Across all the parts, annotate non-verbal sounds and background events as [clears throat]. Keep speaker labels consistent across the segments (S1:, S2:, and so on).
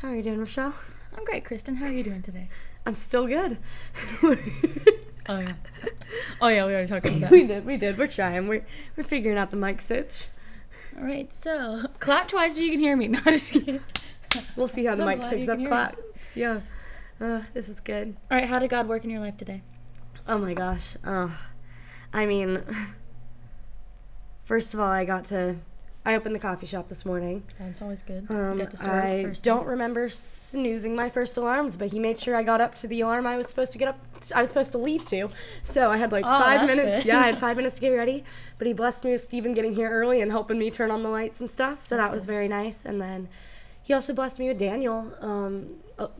S1: How are you doing, Rochelle?
S2: I'm great, Kristen. How are you doing today?
S1: I'm still good.
S2: Oh yeah. Oh yeah, we already talked about that. [laughs]
S1: we did, we did. We're trying. We're we're figuring out the mic sitch.
S2: All right, so clap twice if you can hear me. [laughs] No, just kidding.
S1: We'll see how the mic picks up
S2: can hear me.
S1: claps. Yeah. Uh, this is good.
S2: All right, how did God work in your life today?
S1: Oh my gosh. Uh, I mean, [laughs] first of all, I got to. I opened the coffee shop this morning.
S2: That's always good.
S1: Um, I don't remember snoozing my first alarms, but he made sure I got up to the alarm I was supposed to get up. I was supposed to leave to. So I had like
S2: Oh,
S1: five minutes.
S2: good.
S1: Yeah, I had [laughs] five minutes to get ready. But he blessed me with Steven getting here early and helping me turn on the lights and stuff. So
S2: That's
S1: that was
S2: good.
S1: very nice. And then he also blessed me with Daniel um,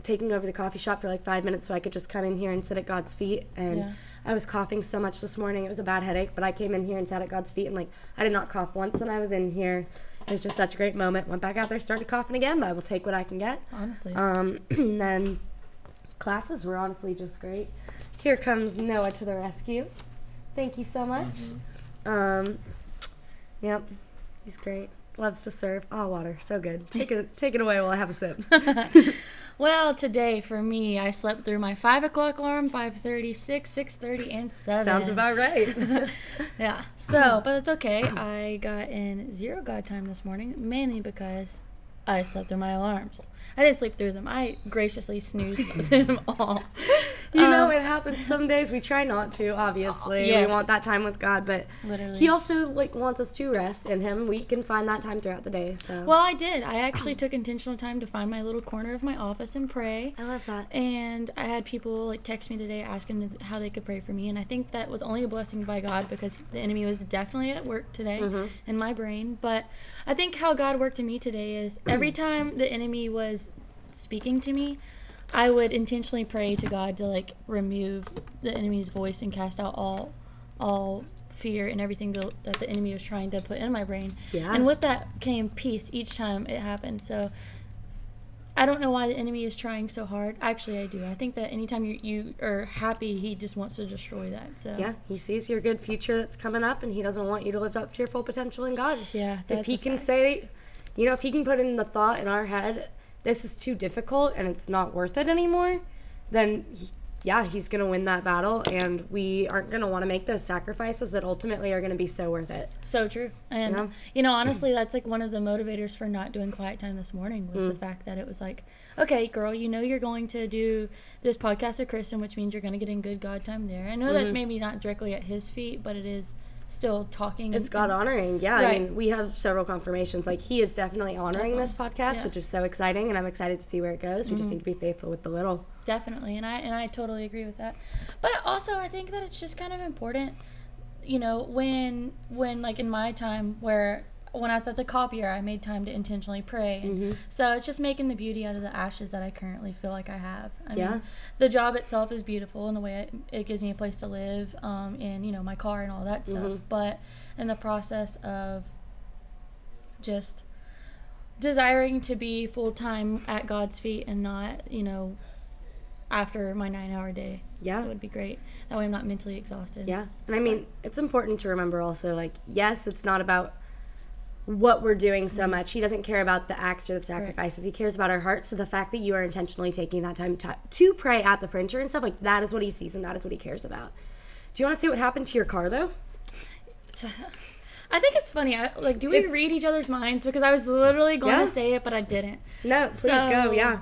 S1: taking over the coffee shop for like five minutes so I could just come in here and sit at God's feet. And
S2: Yeah.
S1: I was coughing so much this morning. It was a bad headache, but I came in here and sat at God's feet and like I did not cough once when I was in here. It was just such a great moment. Went back out there, started coughing again, but I will take what I can get.
S2: Honestly.
S1: Um, [clears throat] and then classes were honestly just great. Here comes Noah to the rescue. Thank you so much. Um, yep, he's great. Loves to serve. Oh, water, so good. Take it, [laughs] take it away while I have a sip. [laughs]
S2: well, today for me, I slept through my five o'clock alarm, 5:30, 6, 6:30, and 7.
S1: Sounds about right. [laughs]
S2: yeah. So, but it's okay. I got in zero God time this morning, mainly because I slept through my alarms. I didn't sleep through them. I graciously snoozed [laughs] them all.
S1: You know,
S2: Um,
S1: it happens some days. We try not to, obviously.
S2: Yes.
S1: We want that time with God, but
S2: Literally.
S1: He also like wants us to rest in Him. We can find that time throughout the day. So.
S2: Well, I did. I actually took intentional time to find my little corner of my office and pray.
S1: I love that.
S2: And I had people like text me today asking how they could pray for me, and I think that was only a blessing by God because the enemy was definitely at work today
S1: Mhm.
S2: in my brain. But I think how God worked in me today is every time the enemy was speaking to me, I would intentionally pray to God to like remove the enemy's voice and cast out all all fear and everything that, that the enemy was trying to put in my brain.
S1: Yeah.
S2: And with that came peace each time it happened. So I don't know why the enemy is trying so hard. Actually, I do. I think that anytime you you are happy, he just wants to destroy that. So
S1: Yeah, he sees your good future that's coming up, and he doesn't want you to live up to your full potential in God.
S2: Yeah,
S1: if he can
S2: fact.
S1: say, you know, if he can put in the thought in our head, this is too difficult and it's not worth it anymore, then he, yeah, he's gonna win that battle, and we aren't gonna want to make those sacrifices that ultimately are gonna be so worth it.
S2: So true. And
S1: Yeah.
S2: you know, honestly, that's like one of the motivators for not doing quiet time this morning was the
S1: Mm.
S2: fact that it was like, okay, girl, you know you're going to do this podcast with Kristen, which means you're going to get in good God time there. I know that
S1: Mhm.
S2: maybe not directly at his feet, but it is still talking.
S1: It's God honoring, yeah. I mean, we have several confirmations. Like he is definitely honoring this podcast,
S2: Yeah.
S1: which is so exciting, and I'm excited to see where it goes. We just
S2: Mhm.
S1: need to be faithful with the little.
S2: Definitely, and I and I totally agree with that. But also, I think that it's just kind of important, you know, when when like in my time where when I was at the copier, I made time to intentionally pray. And
S1: Mhm.
S2: So it's just making the beauty out of the ashes that I currently feel like I have. I
S1: Yeah.
S2: mean, the job itself is beautiful in the way it, it gives me a place to live, um, and you know my car and all that stuff.
S1: Mhm.
S2: But in the process of just desiring to be full time at God's feet and not, you know, after my nine hour day.
S1: Yeah.
S2: That would be great. That way I'm not mentally exhausted.
S1: Yeah. And I mean, it's important to remember also, like, yes, it's not about what we're doing so mm-hmm. much. He doesn't care about the acts or the sacrifices. He cares about our hearts. So the fact that you are intentionally taking that time to, to pray at the printer and stuff, like, that is what he sees and that is what he cares about. Do you want to say what happened to your car, though?
S2: I think it's funny. I, like, do we
S1: It's-
S2: read each other's minds? Because I was literally going
S1: Yeah.
S2: to say it, but I didn't.
S1: No, please
S2: So-
S1: go. Yeah.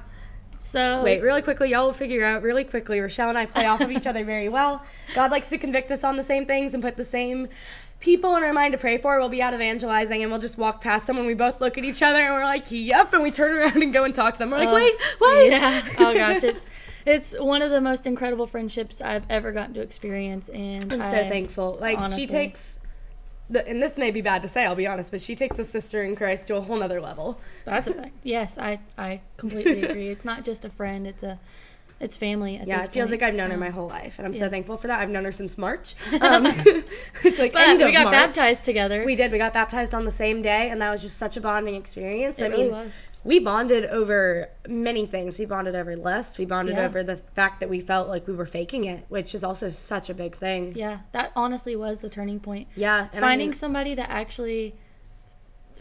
S2: So
S1: Wait, really quickly, y'all will figure out really quickly. Rochelle and I play off of each other very well. God likes to convict us on the same things and put the same people in our mind to pray for. We'll be out evangelizing and we'll just walk past someone. We both look at each other and we're like, yep. And we turn around and go and talk to them. We're like,
S2: Uh,
S1: wait, wait.
S2: Yeah. Oh gosh, [laughs] it's it's one of the most incredible friendships I've ever gotten to experience, and
S1: I'm so
S2: I-
S1: thankful. Like,
S2: honestly.
S1: she takes. The, and this may be bad to say, I'll be honest, but she takes a sister in Christ to a whole nother level.
S2: That's a fact. Yes, I I completely [laughs] agree. It's not just a friend; it's a it's family. At
S1: Yeah, it feels
S2: point.
S1: like I've known her
S2: Um,
S1: my whole life, and I'm
S2: yeah.
S1: so thankful for that. I've known her since March. [laughs] Um, [laughs] it's like
S2: But
S1: end
S2: we
S1: of
S2: got
S1: March.
S2: baptized together.
S1: We did. We got baptized on the same day, and that was just such a bonding experience.
S2: It
S1: I
S2: really
S1: mean,
S2: was.
S1: we bonded over many things. We bonded over lust. We bonded
S2: Yeah.
S1: over the fact that we felt like we were faking it, which is also such a big thing.
S2: Yeah, that honestly was the turning point.
S1: Yeah. and I
S2: Finding
S1: mean,
S2: somebody that actually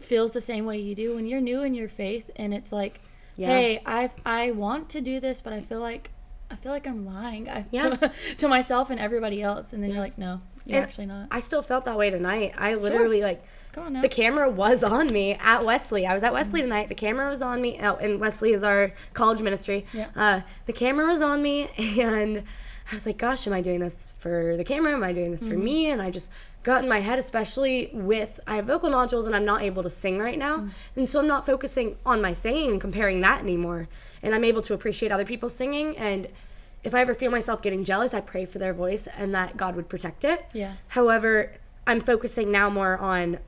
S2: feels the same way you do when you're new in your faith, and it's like
S1: Yeah.
S2: hey, I I want to do this, but I feel like I feel like I'm lying I,
S1: Yeah. [laughs]
S2: to, to myself and everybody else, and then you're like, no, you're
S1: And
S2: actually not.
S1: I still felt that way tonight. I literally like
S2: Come on now.
S1: the camera was on me at Wesley. I was at Wesley
S2: Mm-hmm.
S1: tonight. The camera was on me. Oh, and Wesley is our college ministry.
S2: Yeah.
S1: Uh, the camera was on me, [laughs] and I was like, gosh, am I doing this for the camera? Am I doing this for
S2: Mhm.
S1: me? And I just got in my head, especially with I have vocal nodules and I'm not able to sing right now,
S2: Mm.
S1: and so I'm not focusing on my singing and comparing that anymore. And I'm able to appreciate other people's singing. And if I ever feel myself getting jealous, I pray for their voice and that God would protect it.
S2: yeah.
S1: However, I'm focusing now more on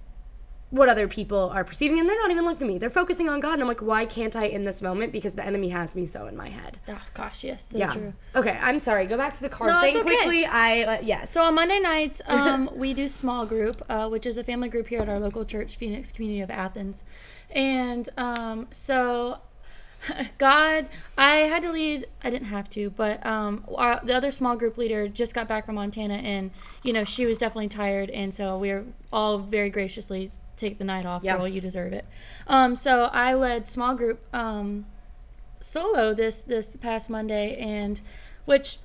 S1: what other people are perceiving, and they're not even looking at me. They're focusing on God, and I'm like, why can't I in this moment? Because the enemy has me so in my head.
S2: Oh gosh, yes, so
S1: yeah.
S2: true.
S1: Okay, I'm sorry. Go back to the card
S2: No,
S1: thing
S2: okay.
S1: quickly. I uh, yes.
S2: So on Monday nights, [laughs] um, we do small group, uh, which is a family group here at our local church, Phoenix Community of Athens. And um, so, [laughs] God, I had to lead. I didn't have to, but um, our, the other small group leader just got back from Montana, and you know she was definitely tired, and so we were all very graciously take the night off, girl.
S1: Yes.
S2: You deserve it. Um, so I led small group um, solo this this past Monday, and which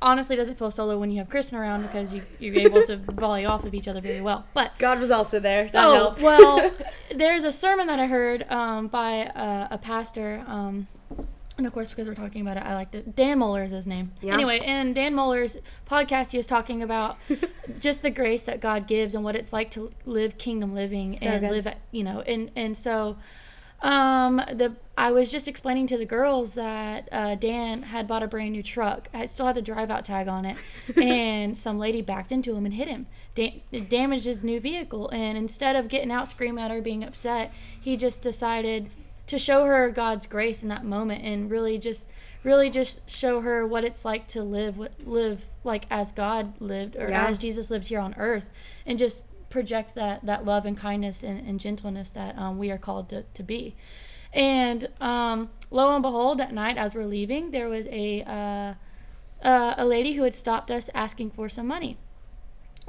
S2: honestly doesn't feel solo when you have Kristen around because you, you're [laughs] able to volley off of each other very well. But
S1: God was also there. That
S2: oh
S1: helped.
S2: well, [laughs] there's a sermon that I heard um, by a, a pastor. Um, and of course, because we're talking about it, I liked it. Dan Mohler is his name.
S1: Yeah.
S2: Anyway, in Dan Mohler's podcast, he was talking about [laughs] just the grace that God gives and what it's like to live kingdom living
S1: So
S2: and
S1: good.
S2: live, you know, and and so um, the I was just explaining to the girls that uh, Dan had bought a brand new truck. I still had the drive out tag on it, [laughs] and some lady backed into him and hit him, da- damaged his new vehicle. And instead of getting out, screaming at her, being upset, he just decided to show her God's grace in that moment and really just really just show her what it's like to live what live like as God lived or
S1: Yeah.
S2: as Jesus lived here on earth and just project that that love and kindness and, and gentleness that um, we are called to, to be and um, lo and behold that night as we're leaving there was a uh, uh, a lady who had stopped us asking for some money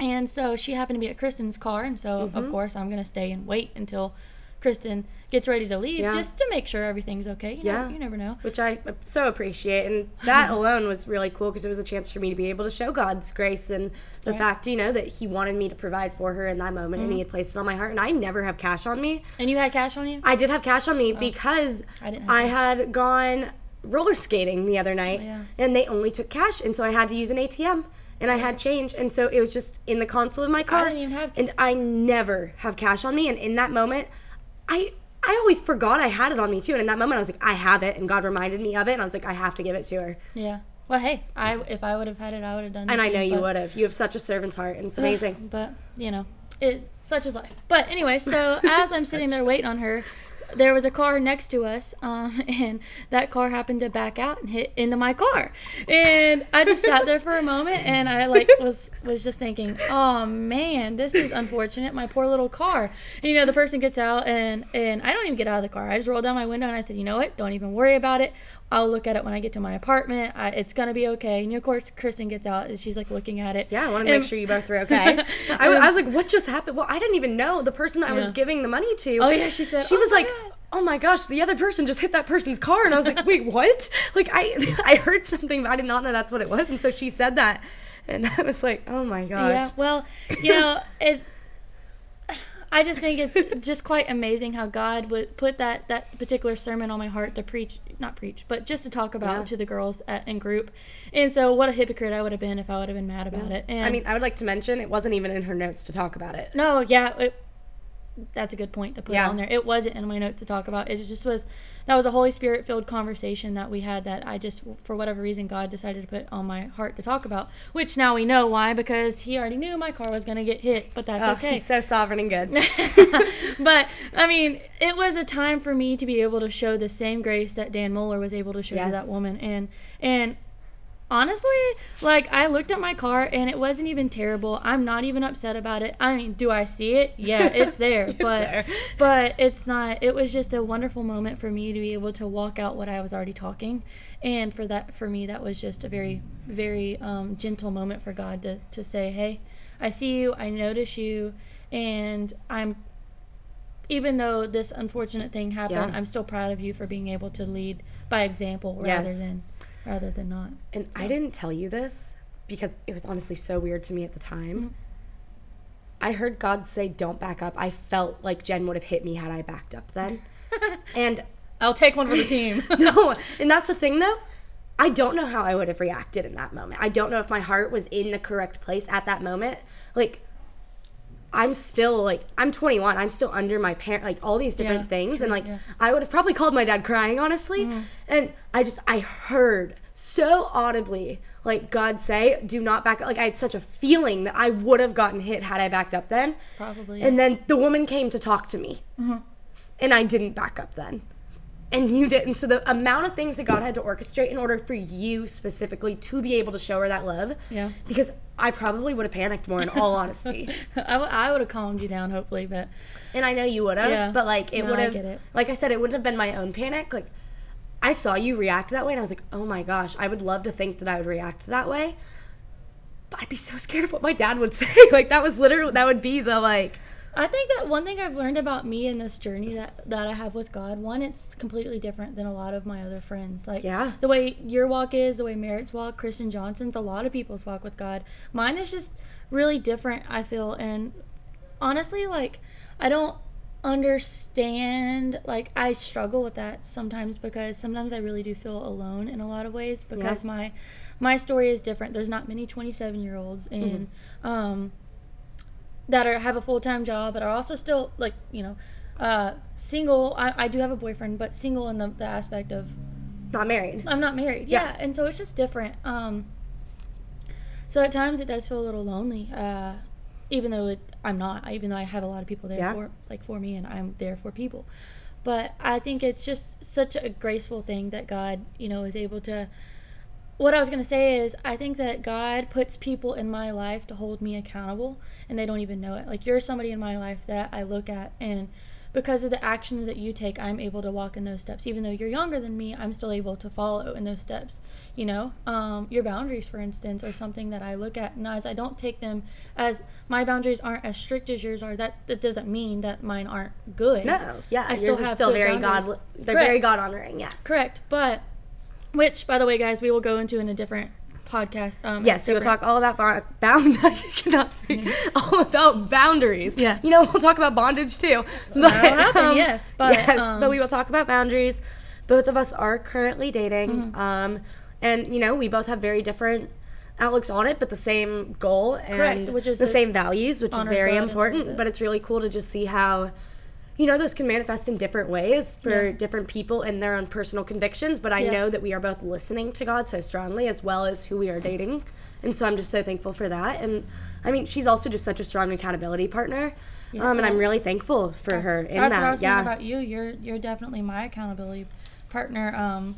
S2: and so she happened to be at Kristen's car and so of
S1: Mhm.
S2: course I'm gonna stay and wait until Kristen gets ready to leave
S1: Yeah.
S2: just to make sure everything's okay you
S1: Yeah.
S2: know, you never know
S1: which I so appreciate. And that [laughs] alone was really cool because it was a chance for me to be able to show God's grace and the
S2: Right.
S1: fact, you know, that He wanted me to provide for her in that moment and
S2: Mhm.
S1: He had placed it on my heart. And I never have cash on me.
S2: and you had cash on you
S1: I did have cash on me
S2: Oh.
S1: because
S2: I
S1: I had gone roller skating the other night
S2: Oh, yeah.
S1: and they only took cash. And so I had to use an ATM and I had change. And so it was just in the console of my
S2: I
S1: car.
S2: didn't even have
S1: and I never have cash on me. And in that moment, I I always forgot I had it on me too. And in that moment, I was like, I have it, and God reminded me of it, and I was like, I have to give it to her.
S2: yeah well hey I if I would have had it I would have done
S1: And I know you would have. You have such a servant's heart, and it's amazing.
S2: but you know, it such is life. But anyway, so [laughs] as I'm sitting there waiting on her, there was a car next to us, um, [laughs] and that car happened to back out and hit into my car, and I just sat there for a moment, and I like was was just thinking, oh man, this is unfortunate, my poor little car. And, you know, the person gets out, and and I don't even get out of the car. I just rolled down my window and I said, you know what, don't even worry about it. I'll look at it when I get to my apartment. I, it's gonna be okay. And of course, Kristen gets out and she's like looking at it.
S1: Yeah, I want to make sure you both were okay. [laughs] I, was- I was um, like, what just happened? Well, I didn't even know the person that I was giving the money to.
S2: Oh yeah, she said.
S1: She
S2: "Oh
S1: was like,
S2: God."
S1: "Oh my gosh, the other person just hit that person's car," and I was like, "Wait, what?" [laughs] Like I [laughs] I heard something, but I did not know that's what it was, and so she said that, and I was like, "Oh my gosh."
S2: Yeah, well, you know, it. I just think it's just quite amazing how God would put that that particular sermon on my heart to preach, not preach, but just to talk about
S1: Yeah.
S2: to the girls at, in group. And so, what a hypocrite I would have been if I would have been mad about it. And
S1: I mean, I would like to mention it wasn't even in her notes to talk about it.
S2: no, yeah, it, that's a good point to put
S1: Yeah.
S2: on there. It wasn't in my notes to talk about. It just was that was a Holy Spirit filled conversation that we had that I just for whatever reason God decided to put on my heart to talk about. Which now we know why because He already knew my car was gonna get hit, but that's
S1: Oh,
S2: okay.
S1: He's so sovereign and good. [laughs]
S2: but I [laughs] mean, it was a time for me to be able to show the same grace that Dan Mohler was able to show to that woman, and and honestly, like I looked at my car and it wasn't even terrible. I'm not even upset about it. I mean, do I see it? Yeah, [laughs] it's there,
S1: It's
S2: but
S1: there.
S2: but it's not. It was just a wonderful moment for me to be able to walk out what I was already talking, and for that for me that was just a very very um, gentle moment for God to to say, hey, I see you, I notice you, and I'm even though this unfortunate thing happened,
S1: Yeah.
S2: I'm still proud of you for being able to lead by example rather
S1: Yes.
S2: than rather than not.
S1: And I didn't tell you this because it was honestly so weird to me at the time.
S2: Mhm.
S1: I heard God say, "Don't back up." I felt like Jen would have hit me had I backed up then. [laughs] And
S2: I'll take one for the [laughs] team. [laughs]
S1: no, and that's the thing though. I don't know how I would have reacted in that moment. I don't know if my heart was in the correct place at that moment. Like I'm still like I'm 21. I'm still under my parent like all these different
S2: Yeah,
S1: things and like
S2: yeah.
S1: I would have probably called my dad crying honestly.
S2: Mhm.
S1: And I just I heard so audibly like God say, "Do not back up." Like I had such a feeling that I would have gotten hit had I backed up then.
S2: Probably.
S1: And then the woman came to talk to me
S2: Mhm.
S1: and I didn't back up then. And you didn't. So the amount of things that God had to orchestrate in order for you specifically to be able to show her that love,
S2: Yeah.
S1: because I probably would have panicked more in all honesty. [laughs]
S2: I, w- I would have calmed you down, hopefully, but
S1: And I know you would have,
S2: Yeah.
S1: but like it
S2: No,
S1: would have, like I said, it wouldn't have been my own panic. Like I saw you react that way, and I was like, oh my gosh, I would love to think that I would react that way, but I'd be so scared of what my dad would [laughs] say. like that was literally that would be the like,
S2: I think that one thing I've learned about me in this journey that that I have with God, one, it's completely different than a lot of my other friends. Like
S1: yeah,
S2: the way your walk is, the way Merritt's walk, Christian Johnson's, a lot of people's walk with God. Mine is just really different, I feel, and honestly, like I don't understand like I struggle with that sometimes because sometimes I really do feel alone in a lot of ways because my my story is different. There's not many 27 year olds and um that are have a full time job but are also still like you know uh single. I, I do have a boyfriend but single in the, the aspect of
S1: not married.
S2: I'm not married. Yeah.
S1: Yeah.
S2: And so it's just different. Um, so at times it does feel a little lonely. Uh, even though it, I'm not, even though I have a lot of people there
S1: Yeah.
S2: for, like for me and I'm there for people. But I think it's just such a graceful thing that God, you know, is able to. What I was going to say is, I think that God puts people in my life to hold me accountable, and they don't even know it. Like, you're somebody in my life that I look at, and because of the actions that you take, I'm able to walk in those steps. Even though you're younger than me, I'm still able to follow in those steps. You know, um, your boundaries, for instance, are something that I look at, and as I don't take them as my boundaries aren't as strict as yours are, that that doesn't mean that mine aren't good.
S1: No, yeah,
S2: I still have
S1: still very
S2: boundaries.
S1: God. They're very God honoring. Yes.
S2: Correct, but which, by the way, guys, we will go into in a different podcast. Um,
S1: Yes, we will talk all about bound. [laughs] I cannot speak. [laughs] all about boundaries.
S2: Yeah.
S1: You know, we'll talk about bondage too. But,
S2: happen, [laughs] yes, but,
S1: yes,
S2: um,
S1: but we will talk about boundaries. Both of us are currently dating.
S2: Mhm.
S1: Um, and you know, we both have very different outlooks on it, but the same goal and
S2: Correct, which is
S1: the same values, which is very
S2: God and all of
S1: important. But it's really cool to just see how. You know, those can manifest in different ways for
S2: Yeah.
S1: different people and their own personal convictions, but I
S2: Yeah.
S1: know that we are both listening to God so strongly as well as who we are dating. And so I'm just so thankful for that. And I mean, she's also just such a strong accountability partner.
S2: Yeah.
S1: um, and I'm really thankful for
S2: That's,
S1: her in
S2: that's
S1: that.
S2: what I was
S1: yeah.
S2: saying about you. You're you're definitely my accountability partner. Um,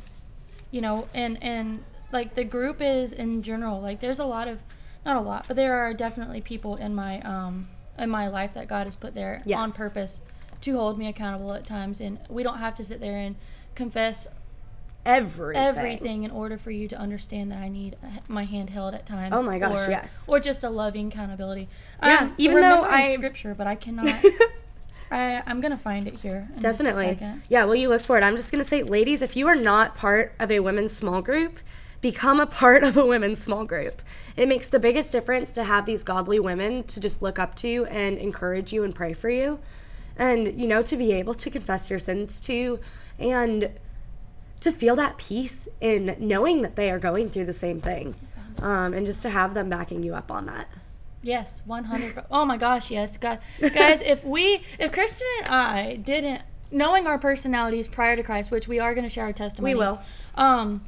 S2: you know, and and like the group is in general. Like there's a lot of, not a lot, but there are definitely people in my um in my life that God has put there on purpose to hold me accountable at times, and we don't have to sit there and confess
S1: everything.
S2: everything in order for you to understand that I need my hand held at times.
S1: Oh my gosh,
S2: or,
S1: yes.
S2: Or just a loving accountability.
S1: Yeah,
S2: I'm
S1: even though I-
S2: scripture, but I cannot. [laughs] I I'm gonna find it here. In
S1: Definitely.
S2: Just a second.
S1: Yeah, well, you look for it. I'm just going to say, ladies, if you are not part of a women's small group, become a part of a women's small group. It makes the biggest difference to have these godly women to just look up to and encourage you and pray for you. And, you know, to be able to confess your sins to and to feel that peace in knowing that they are going through the same thing. Um, and just to have them backing you up on that.
S2: Yes, 100. Oh my gosh, yes, guys. Guys, if we, if Kristen and I didn't, knowing our personalities prior to Christ, which we are going to share our testimonies.
S1: We will.
S2: Um,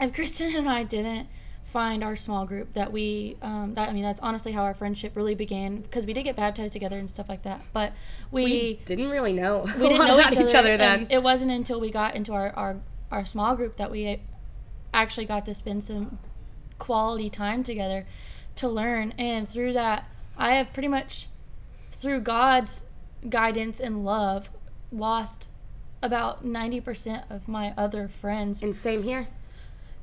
S2: if Kristen and I didn't find our small group that we, um, that I mean, that's honestly how our friendship really began because we did get baptized together and stuff like that. But we,
S1: We didn't really know. [laughs]
S2: we didn't know
S1: about
S2: each other,
S1: then.
S2: it wasn't until we got into our, our our small group that we actually got to spend some quality time together to learn and through that i have pretty much through god's guidance and love lost about 90% of my other friends
S1: and same here.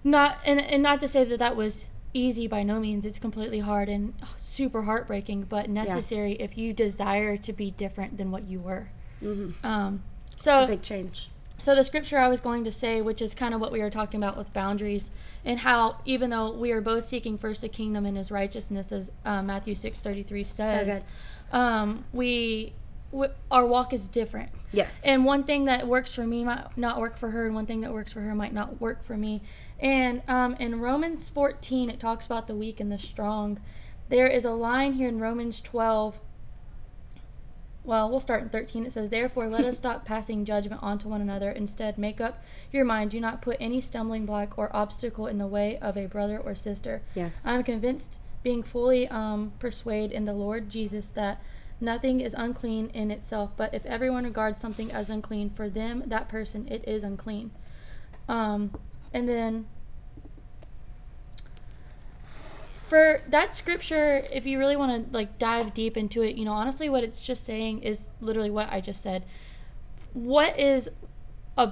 S2: Not and, and not to say that that was easy by no means it's completely hard and super heartbreaking but necessary if you desire to be different than what you were Mm-hmm. Um,
S1: so it's a big change.
S2: So the scripture I was going to say, which is kind of what we were talking about with boundaries, and how even though we are both seeking first the kingdom and His righteousness, as uh, Matthew six thirty three says, so um, we our walk is different.
S1: Yes.
S2: And one thing that works for me might not work for her, and one thing that works for her might not work for me. And um, in Romans 14, it talks about the weak and the strong. There is a line here in Romans 12 well, we'll start in 13. It says, Therefore, let us [laughs] stop passing judgment on to one another. Instead, make up your mind. Do not put any stumbling block or obstacle in the way of a brother or sister.
S1: Yes.
S2: I'm convinced, being fully um, persuaded in the Lord Jesus, that nothing is unclean in itself, but if everyone regards something as unclean, for them, that person, it is unclean. Um, and then for that scripture, if you really want to like dive deep into it, you know, honestly, what it's just saying is literally what I just said. What is a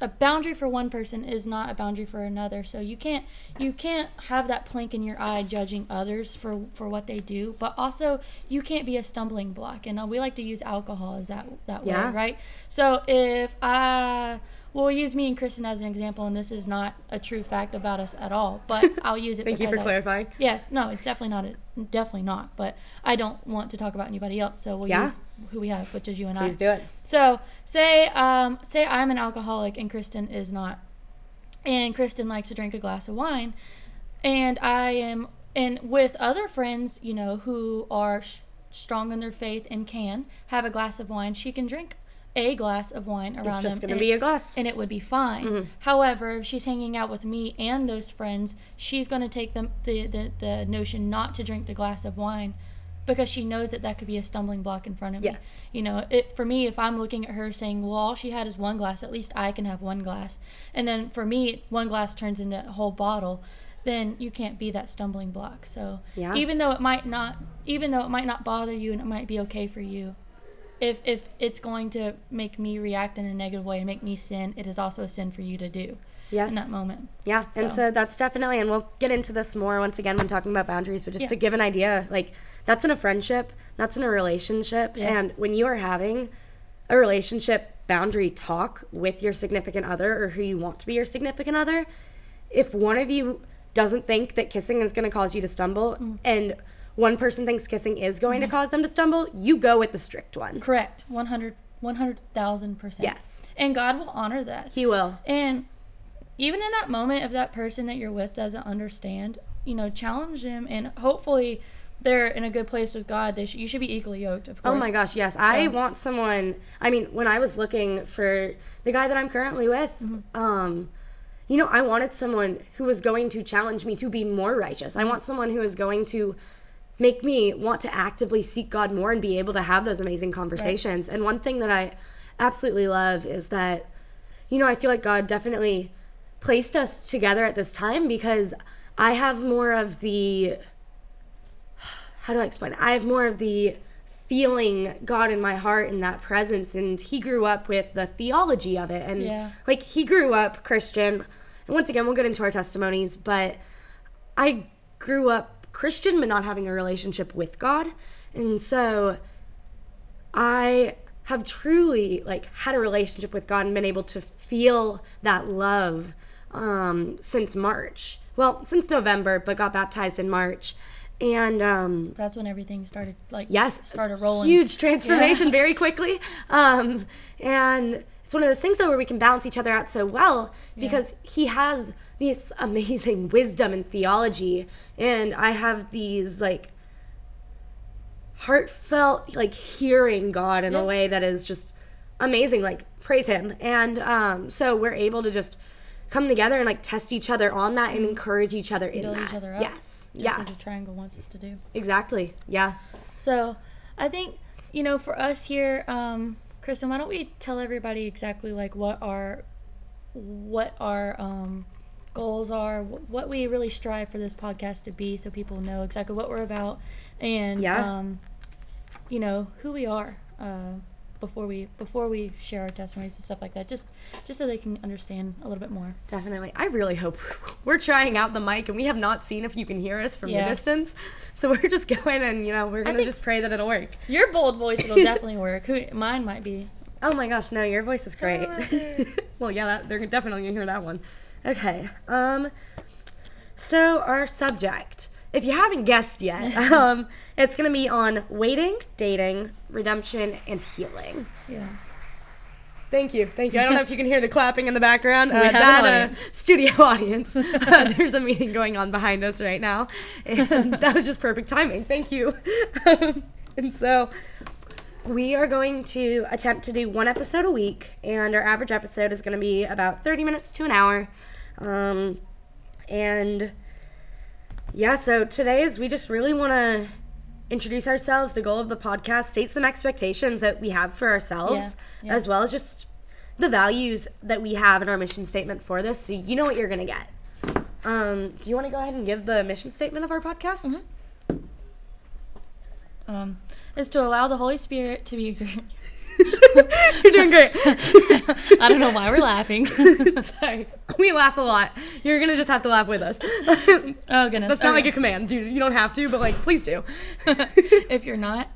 S2: a boundary for one person is not a boundary for another. So you can't you can't have that plank in your eye judging others for for what they do, but also you can't be a stumbling block. And uh, we like to use alcohol as that that yeah. way, right? So if I we'll use me and Kristen as an example, and this is not a true fact about us at all, but [laughs] I'll use it.
S1: Thank you for
S2: I,
S1: clarifying.
S2: Yes, no, it's definitely not. A, definitely not. But I don't want to talk about anybody else, so we'll
S1: yeah.
S2: use who we have, which is you and
S1: Please
S2: I.
S1: Please do it.
S2: So say um say I'm an alcoholic and Kristen is not, and Kristen likes to drink a glass of wine, and I am and with other friends, you know, who are sh- strong in their faith and can have a glass of wine, she can drink a glass of wine around
S1: it's just
S2: them.
S1: going to be a glass.
S2: And it would be fine.
S1: Mm-hmm.
S2: However, if she's hanging out with me and those friends, she's going to take the, the, the, the notion not to drink the glass of wine because she knows that that could be a stumbling block in front of
S1: me. Yes.
S2: You know, it for me if I'm looking at her saying, "Well, all she had is one glass, at least I can have one glass." And then for me, one glass turns into a whole bottle, then you can't be that stumbling block. So,
S1: yeah.
S2: even though it might not even though it might not bother you and it might be okay for you, if if it's going to make me react in a negative way and make me sin, it is also a sin for you to do.
S1: Yes.
S2: In that moment.
S1: Yeah, so. and so that's definitely, and we'll get into this more once again when talking about boundaries, but just yeah. to give an idea, like that's in a friendship, that's in a relationship, yeah. and when you are having a relationship boundary talk with your significant other or who you want to be your significant other, if one of you doesn't think that kissing is going to cause you to stumble mm. and one person thinks kissing is going mm-hmm. to cause them to stumble, you go with the strict one.
S2: Correct. 100 100,000%.
S1: Yes.
S2: And God will honor that.
S1: He will.
S2: And even in that moment, if that person that you're with doesn't understand, you know, challenge them and hopefully they're in a good place with God. They sh- you should be equally yoked, of course.
S1: Oh my gosh, yes. So. I want someone. I mean, when I was looking for the guy that I'm currently with, mm-hmm. um, you know, I wanted someone who was going to challenge me to be more righteous. I want someone who is going to make me want to actively seek God more and be able to have those amazing conversations. Right. And one thing that I absolutely love is that, you know, I feel like God definitely placed us together at this time because I have more of the, how do I explain it? I have more of the feeling God in my heart and that presence. And he grew up with the theology of it. And
S2: yeah.
S1: like he grew up Christian. And once again, we'll get into our testimonies, but I grew up Christian but not having a relationship with God. And so I have truly like had a relationship with God and been able to feel that love um, since March. Well, since November, but got baptized in March. And um,
S2: that's when everything started like
S1: yes,
S2: started rolling.
S1: Huge transformation yeah. very quickly. Um, and it's one of those things though where we can balance each other out so well because yeah. he has this [laughs] amazing wisdom and theology and I have these like heartfelt like hearing God in yeah. a way that is just amazing like praise him and um so we're able to just come together and like test each other on that and mm-hmm. encourage each other in
S2: Build
S1: that.
S2: each other
S1: up. Yes.
S2: Just
S1: yeah.
S2: as a triangle wants us to do.
S1: Exactly. Yeah.
S2: So I think you know for us here um Kristen, why don't we tell everybody exactly like what our what our um, goals are, what we really strive for this podcast to be, so people know exactly what we're about, and
S1: yeah.
S2: um, you know who we are. Uh, before we before we share our testimonies and stuff like that, just just so they can understand a little bit more.
S1: Definitely. I really hope [laughs] we're trying out the mic and we have not seen if you can hear us from
S2: Yeah.
S1: the distance. So we're just [laughs] going and you know we're gonna just pray that it'll work.
S2: Your bold voice will [laughs] definitely work. Who, mine might be.
S1: Oh my gosh, no, your voice is great. Well, yeah, that, they're definitely gonna hear that one. Okay. Um. So our subject, if you haven't guessed yet, [laughs] um, it's gonna be on waiting, dating, redemption, and healing.
S2: Yeah.
S1: Thank you, thank you. I don't know if you can hear the clapping in the background. [laughs]
S2: We
S1: Uh,
S2: have an
S1: that uh, studio [laughs] audience. Uh, there's a meeting going on behind us right now, and that was just perfect timing. Thank you. Um, and so we are going to attempt to do one episode a week, and our average episode is going to be about 30 minutes to an hour. Um, and yeah, so today is we just really want to introduce ourselves. The goal of the podcast, state some expectations that we have for ourselves,
S2: Yeah, yeah.
S1: as well as just the values that we have in our mission statement for this, so you know what you're gonna get. Um, do you want to go ahead and give the mission statement of our podcast?
S2: Mhm. Um, is to allow the Holy Spirit to be. [laughs] [laughs]
S1: You're doing great. [laughs]
S2: I don't know why we're laughing. [laughs]
S1: Sorry, we laugh a lot. You're gonna just have to laugh with us.
S2: Oh goodness.
S1: That's not like a command, dude. You don't have to, but like, please do.
S2: if you're not,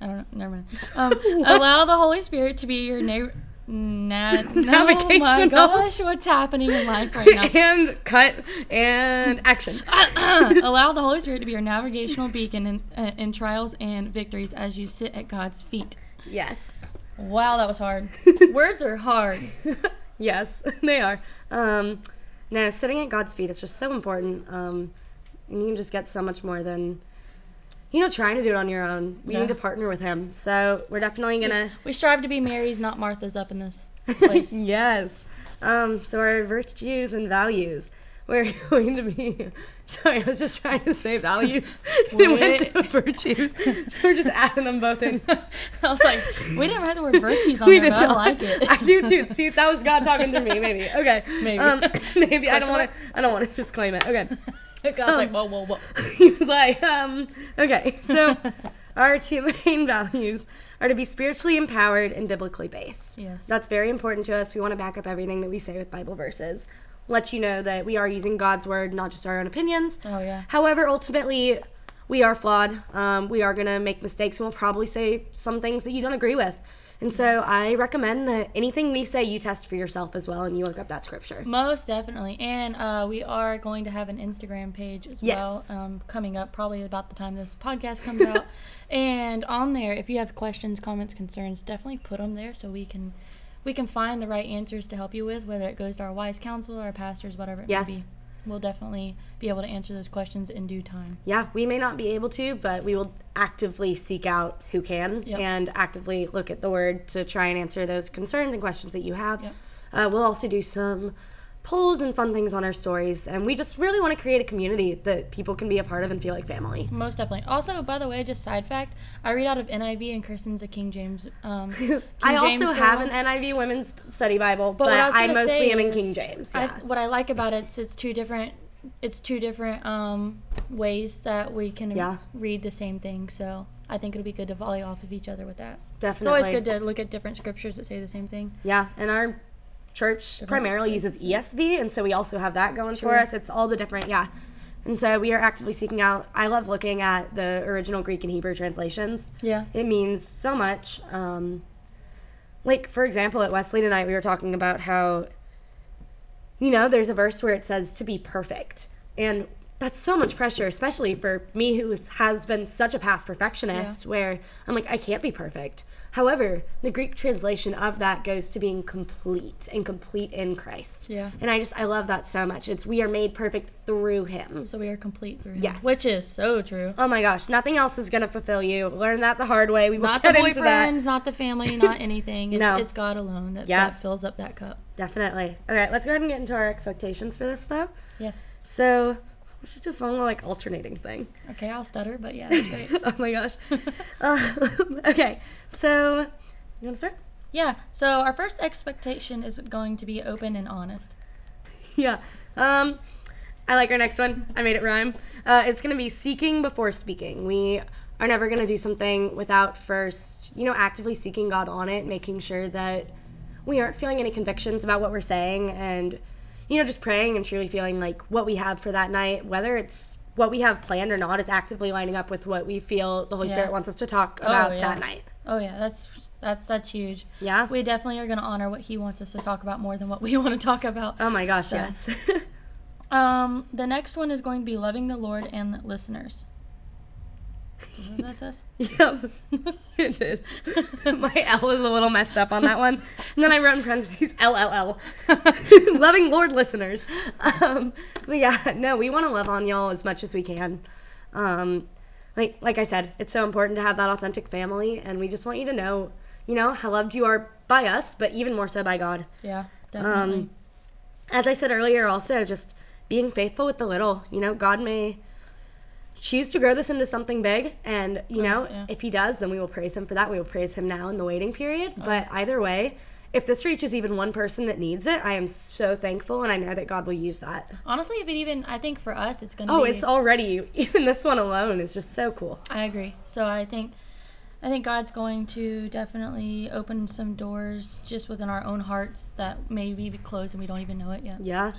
S2: I don't know. Never mind. Um, allow the Holy Spirit to be your na- na- Oh my gosh, what's happening in life right now?
S1: and cut and action.
S2: allow the Holy Spirit to be your navigational beacon in, uh, in trials and victories as you sit at God's feet.
S1: yes.
S2: Wow, that was hard. [laughs] Words are hard. [laughs]
S1: yes, [laughs] they are. Um, no, sitting at God's feet is just so important. Um, and you can just get so much more than, you know, trying to do it on your own. We
S2: Yeah.
S1: need to partner with Him. So we're definitely gonna.
S2: We strive to be Mary's, not Martha's, up in this place.
S1: yes. Um, so our virtues and values. We're [laughs] going to be. Sorry, I was just trying to say values. [laughs] it went to virtues. So we're just adding them both in. [laughs]
S2: I was like, we didn't write the word virtues on
S1: we
S2: there,
S1: did
S2: but I
S1: not.
S2: like it.
S1: I do too. See, that was God talking to me. Maybe. Okay.
S2: Maybe.
S1: Um, [coughs] maybe I don't want to. I don't want to just claim it. Okay.
S2: God's
S1: Um,
S2: like, whoa, whoa, whoa.
S1: he was like, um, okay. So our two main values are to be spiritually empowered and biblically based.
S2: Yes.
S1: That's very important to us. We want to back up everything that we say with Bible verses. Let you know that we are using God's word, not just our own opinions.
S2: Oh yeah.
S1: However, ultimately, we are flawed. Um, we are going to make mistakes and we'll probably say some things that you don't agree with. And so I recommend that anything we say, you test for yourself as well and you look up that scripture.
S2: Most definitely. And uh, we are going to have an Instagram page as well um, coming up probably about the time this podcast comes out. [laughs] and on there, if you have questions, comments, concerns, definitely put them there so we can we can find the right answers to help you with, whether it goes to our wise counsel, our pastors, whatever it
S1: Yes.
S2: may be. We'll definitely be able to answer those questions in due time.
S1: Yeah, we may not be able to, but we will actively seek out who can
S2: Yep.
S1: and actively look at the word to try and answer those concerns and questions that you have.
S2: Yep.
S1: Uh, we'll also do some polls and fun things on our stories, and we just really want to create a community that people can be a part of and feel like family.
S2: Most definitely. Also, by the way, just side fact, I read out of NIV and Kristen's a King James. Um, [laughs] King
S1: I also have
S2: girl.
S1: an NIV Women's Study Bible, but,
S2: But I
S1: I, mostly am in King James.
S2: I, what I like about it is it's two different it's two different um, ways that we can
S1: Yeah.
S2: read the same thing. So I think it'll be good to volley off of each other with that.
S1: Definitely.
S2: It's always good to look at different scriptures that say the same thing.
S1: Yeah, and our church primarily uses ESV, and so we also have that going for us. It's all the different, yeah. And so we are actively seeking out. I love looking at the original Greek and Hebrew translations.
S2: Yeah.
S1: It means so much. Um, like for example, at Wesley tonight, we were talking about how, you know, there's a verse where it says to be perfect, and that's so much pressure, especially for me who has been such a past perfectionist, where I'm like, I can't be perfect. However, the Greek translation of that goes to being complete and complete in Christ.
S2: Yeah.
S1: And I just I love that so much. It's we are made perfect through Him.
S2: So we are complete through him.
S1: Yes.
S2: Which is so true.
S1: Oh my gosh, nothing else is gonna fulfill you. Learn that the hard way. We will
S2: Not the
S1: get into that.
S2: boyfriends, not the family, not [laughs] anything. It's,
S1: No.
S2: it's God alone that,
S1: Yeah.
S2: that fills up that cup.
S1: Definitely. All right, let's go ahead and get into our expectations for this, though.
S2: Yes.
S1: So let's just a fun like alternating thing.
S2: Okay, I'll stutter, but yeah, that's great. [laughs]
S1: oh my gosh. [laughs] Um, [laughs] okay, so you want to start?
S2: yeah. So our first expectation is going to be open and honest.
S1: Yeah. Um, I like our next one. I made it rhyme. Uh, it's gonna be seeking before speaking. We are never going to do something without first, you know, actively seeking God on it, making sure that we aren't feeling any convictions about what we're saying and you know, just praying and truly feeling like what we have for that night, whether it's what we have planned or not, is actively lining up with what we feel the Holy
S2: Yeah.
S1: Spirit wants us to talk
S2: Oh,
S1: about
S2: yeah.
S1: that night.
S2: Oh yeah, that's that's that's huge.
S1: Yeah.
S2: We definitely are going to honor what he wants us to talk about more than what we [laughs] want to talk about.
S1: Oh my gosh,
S2: So-
S1: yes. [laughs]
S2: Um, the next one is going to be loving the Lord and the listeners. Does that says? [laughs]
S1: yep. [laughs] it is. [laughs] My L is a little messed up on that one. And then I wrote in parentheses LLL. Loving Lord listeners. Um, but yeah, no, we want to love on y'all as much as we can. Um, like like I said, it's so important to have that authentic family, and we just want you to know, you know, how loved you are by us, but even more so by God.
S2: Yeah, definitely.
S1: Um, as I said earlier, also just being faithful with the little. You know, God may choose to grow this into something big, and you
S2: Oh,
S1: know,
S2: yeah.
S1: if He does, then we will praise Him for that. We will praise Him now in the waiting period.
S2: Oh.
S1: But either way, if this reaches even one person that needs it, I am so thankful, and I know that God will use that.
S2: Honestly, if it even, I think for us, it's going to
S1: Oh,
S2: be.
S1: it's already [laughs] even this one alone is just so cool.
S2: I agree. So I think, I think God's going to definitely open some doors just within our own hearts that maybe be closed and we don't even know it yet.
S1: Yeah.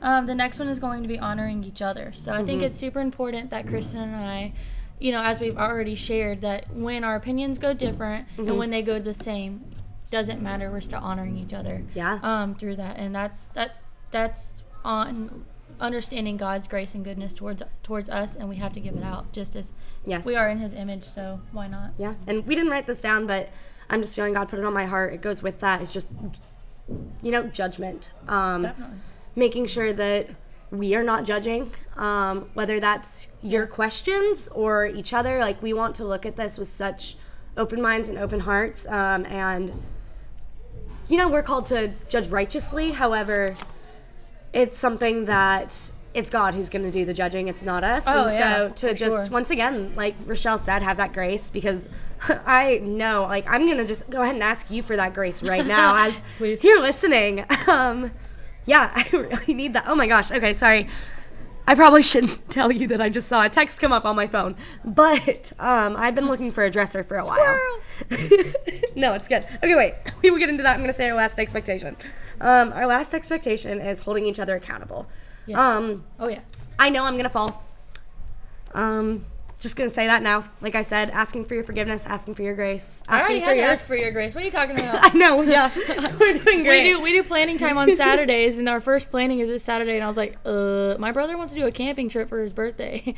S2: Um, the next one is going to be honoring each other. So I think
S1: Mhm.
S2: it's super important that Kristen and I, you know, as we've already shared, that when our opinions go different
S1: Mhm.
S2: and when they go the same, doesn't matter. We're still honoring each other
S1: Yeah.
S2: um, through that, and that's that that's on understanding God's grace and goodness towards towards us, and we have to give it out just as
S1: yes.
S2: we are in His image. So why not?
S1: Yeah, and we didn't write this down, but I'm just feeling God put it on my heart. It goes with that. It's just, you know, judgment. Um,
S2: Definitely.
S1: Making sure that we are not judging, um, whether that's your questions or each other. Like we want to look at this with such open minds and open hearts, um, and you know, we're called to judge righteously. However, it's something that it's God who's going to do the judging. It's not us.
S2: Oh,
S1: and
S2: yeah,
S1: so to just
S2: sure.
S1: once again, like Rochelle said, have that grace because [laughs] I know, like, I'm going to just go ahead and ask you for that grace right [laughs] now as you're listening. [laughs] Um, yeah, [laughs] I really need that. Oh my gosh. Okay, sorry. I probably shouldn't [laughs] tell you that I just saw a text come up on my phone, but um, I've been looking for a dresser for a while. [laughs] no, it's good. Okay, wait. We will get into that. I'm gonna say our last expectation. Um, our last expectation is holding each other accountable.
S2: Yeah.
S1: Um,
S2: oh yeah.
S1: I know I'm gonna fall. Um, just gonna say that now. Like I said, asking for your forgiveness, asking for your grace,
S2: I already
S1: asking
S2: had
S1: for
S2: to
S1: your.
S2: ask for your grace. What are you talking about? [laughs]
S1: I know. Yeah, [laughs] we're doing great.
S2: We do we do planning time on [laughs] Saturdays, and our first planning is this Saturday. And I was like, uh, my brother wants to do a camping trip for his birthday,